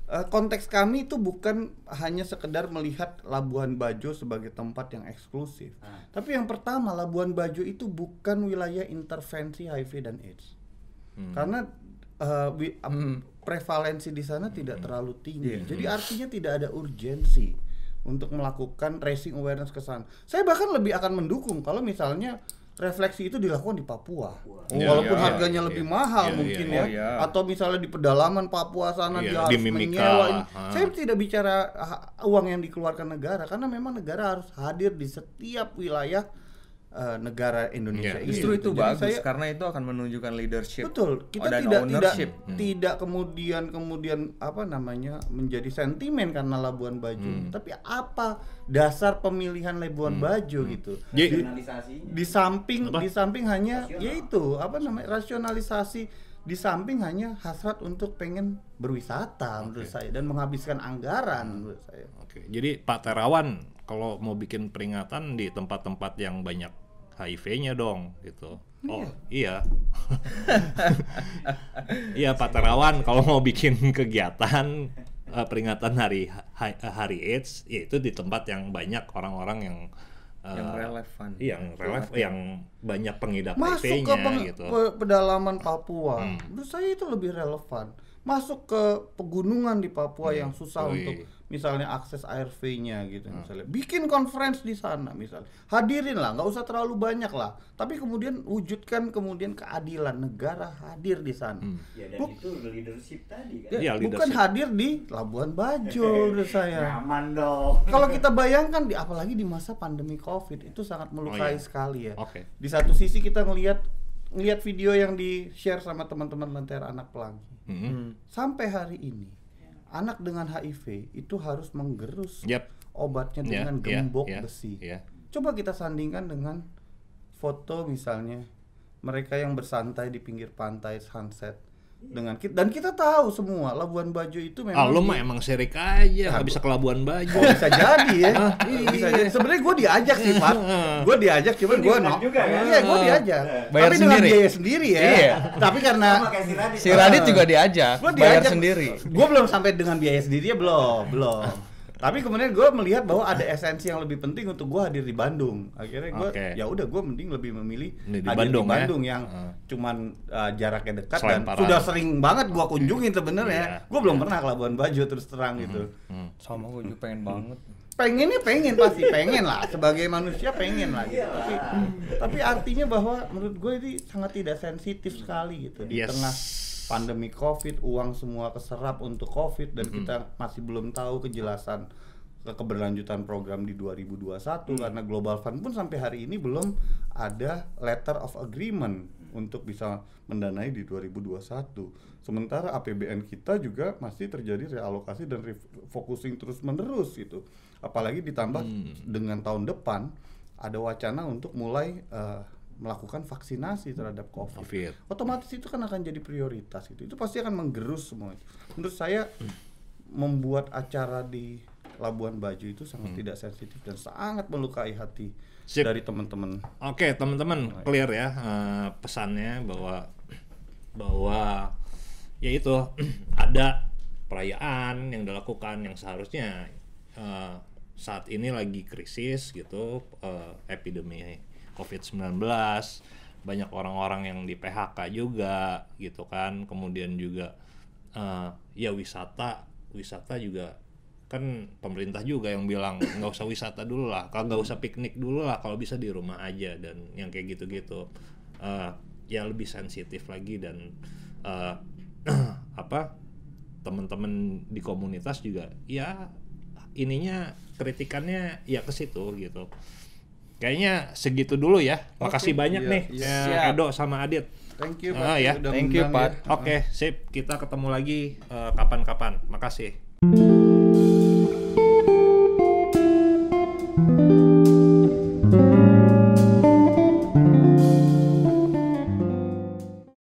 Eh, konteks kami itu bukan hanya sekedar melihat Labuan Bajo sebagai tempat yang eksklusif Ah. tapi yang pertama Labuan Bajo itu bukan wilayah intervensi HIV dan AIDS Hmm. karena wi- ap- Hmm. prevalensi di sana tidak terlalu tinggi. Iya. Jadi artinya tidak ada urgensi untuk melakukan raising awareness ke sana. Saya bahkan lebih akan mendukung kalau misalnya refleksi itu dilakukan di Papua. Iya, Walaupun iya, harganya iya, lebih iya. mahal Iya, mungkin iya, ya. iya. Atau misalnya di pedalaman Papua sana Iya, dia di harus Mimika menyewa. Saya tidak bicara uang yang dikeluarkan negara karena memang negara harus hadir di setiap wilayah eh, negara Indonesia Iya. ini. Justru itu Jadi bagus saya- karena itu akan menunjukkan leadership. Betul, kita dan tidak tidak ownership. tidak kemudian kemudian apa namanya menjadi sentimen karena Labuan Bajo. Hmm. Tapi apa dasar pemilihan Labuan Bajo gitu? Jadi- rasionalisasinya Di samping Apa? di samping hanya Rasional. yaitu apa namanya rasionalisasi di samping hanya hasrat untuk pengen berwisata menurut saya dan menghabiskan anggaran menurut saya. Oke, jadi Pak Terawan kalau mau bikin peringatan di tempat-tempat yang banyak HIV-nya dong, gitu. Oh iya, iya Pak Terawan kalau mau bikin kegiatan eh, peringatan hari ha- hari AIDS, yaitu di tempat yang banyak orang-orang yang eh, Yang relevan. yang relevan, yang banyak pengidap Masuk ke HIV-nya peng- gitu. pe- pedalaman Papua, Hmm. menurut saya itu lebih relevan. Masuk ke pegunungan di Papua yang susah Wih. untuk misalnya akses ARV-nya gitu misalnya. Bikin conference di sana misalnya. Hadirin lah, nggak usah terlalu banyak lah. Tapi kemudian wujudkan kemudian keadilan negara hadir di sana. Hmm. ya dan Buk- itu leadership tadi kan Ya, bukan leadership. hadir di Labuan Bajo menurut saya. nyaman dong Kalau kita bayangkan di apalagi di masa pandemi Covid itu sangat melukai iya. sekali ya. Oke. Di satu sisi kita ngelihat ngelihat video yang di share sama teman-teman Lentera Anak Pelangi. Mm-mm. Hmm. Sampai hari ini anak dengan HIV itu harus menggerus Yap. obatnya Ya, dengan gembok ya, besi. ya. Coba kita sandingkan dengan foto misalnya mereka yang bersantai di pinggir pantai sunset dengan kita dan kita tahu semua Labuan Bajo itu Ah, memang lu di- mah emang sirik aja, nggak bisa ke Labuan Bajo. Oh, bisa jadi ya. Ah, bisa iya. jadi. Sebenarnya gue diajak sih, Pak. Gue diajak, cuman gue no. juga, kan? Iya, gue diajak. Bayar Tapi dengan sendiri. biaya sendiri ya. Iya. Tapi karena si Radit Si Radit juga diajak, gue bayar diajak sendiri. Gue belum sampai dengan biaya sendiri ya belum, belum. Tapi kemudian gue melihat bahwa ada esensi yang lebih penting untuk gue hadir di Bandung. Akhirnya gue, Oke. ya udah gue mending lebih memilih Di- di hadir Bandung di ya? Bandung yang Heeh. cuman uh, jaraknya dekat dan Selemparan. sudah sering banget gue kunjungin sebenarnya. Iya. Gue belum pernah ke Labuan Bajo terus terang gitu. Hmm. Sama gue juga pengen banget. pengennya pengen pasti pengen lah sebagai manusia pengen lah gitu. tapi tapi artinya bahwa menurut gue ini sangat tidak sensitif sekali gitu di Yes. tengah pandemi covid uang semua keserap untuk covid dan kita masih belum tahu kejelasan ke keberlanjutan program di 2021 karena Global Fund pun sampai hari ini belum ada letter of agreement untuk bisa mendanai di 2021. Sementara APBN kita juga masih terjadi realokasi dan refocusing terus menerus gitu. Apalagi ditambah dengan tahun depan ada wacana untuk mulai eh, melakukan vaksinasi terhadap COVID. Covid. Otomatis itu kan akan jadi prioritas gitu. Itu pasti akan menggerus semua. itu. Menurut saya membuat acara di Labuan Bajo itu sangat tidak sensitif dan sangat melukai hati Sip. dari teman-teman. Oke, teman-teman, clear ya eh, pesannya bahwa bahwa ya itu ada perayaan yang dilakukan yang seharusnya eh, saat ini lagi krisis gitu eh, epidemi COVID-19 banyak orang-orang yang di PHK juga gitu kan. Kemudian juga eh, ya wisata wisata juga kan pemerintah juga yang bilang nggak usah wisata dulu lah kalau nggak usah piknik dulu lah kalau bisa di rumah aja dan yang kayak gitu-gitu. Eh, ya lebih sensitif lagi dan eh, apa teman-teman di komunitas juga ya ininya kritikannya ya ke situ gitu kayaknya segitu dulu ya makasih Oke, banyak iya, nih iya. eh, Siap. Edo sama Adit Thank you Ah, Pak. ya. udah Thank you, ngundang Pak. ya. Oke, sip. Kita ketemu lagi eh, kapan-kapan. Makasih.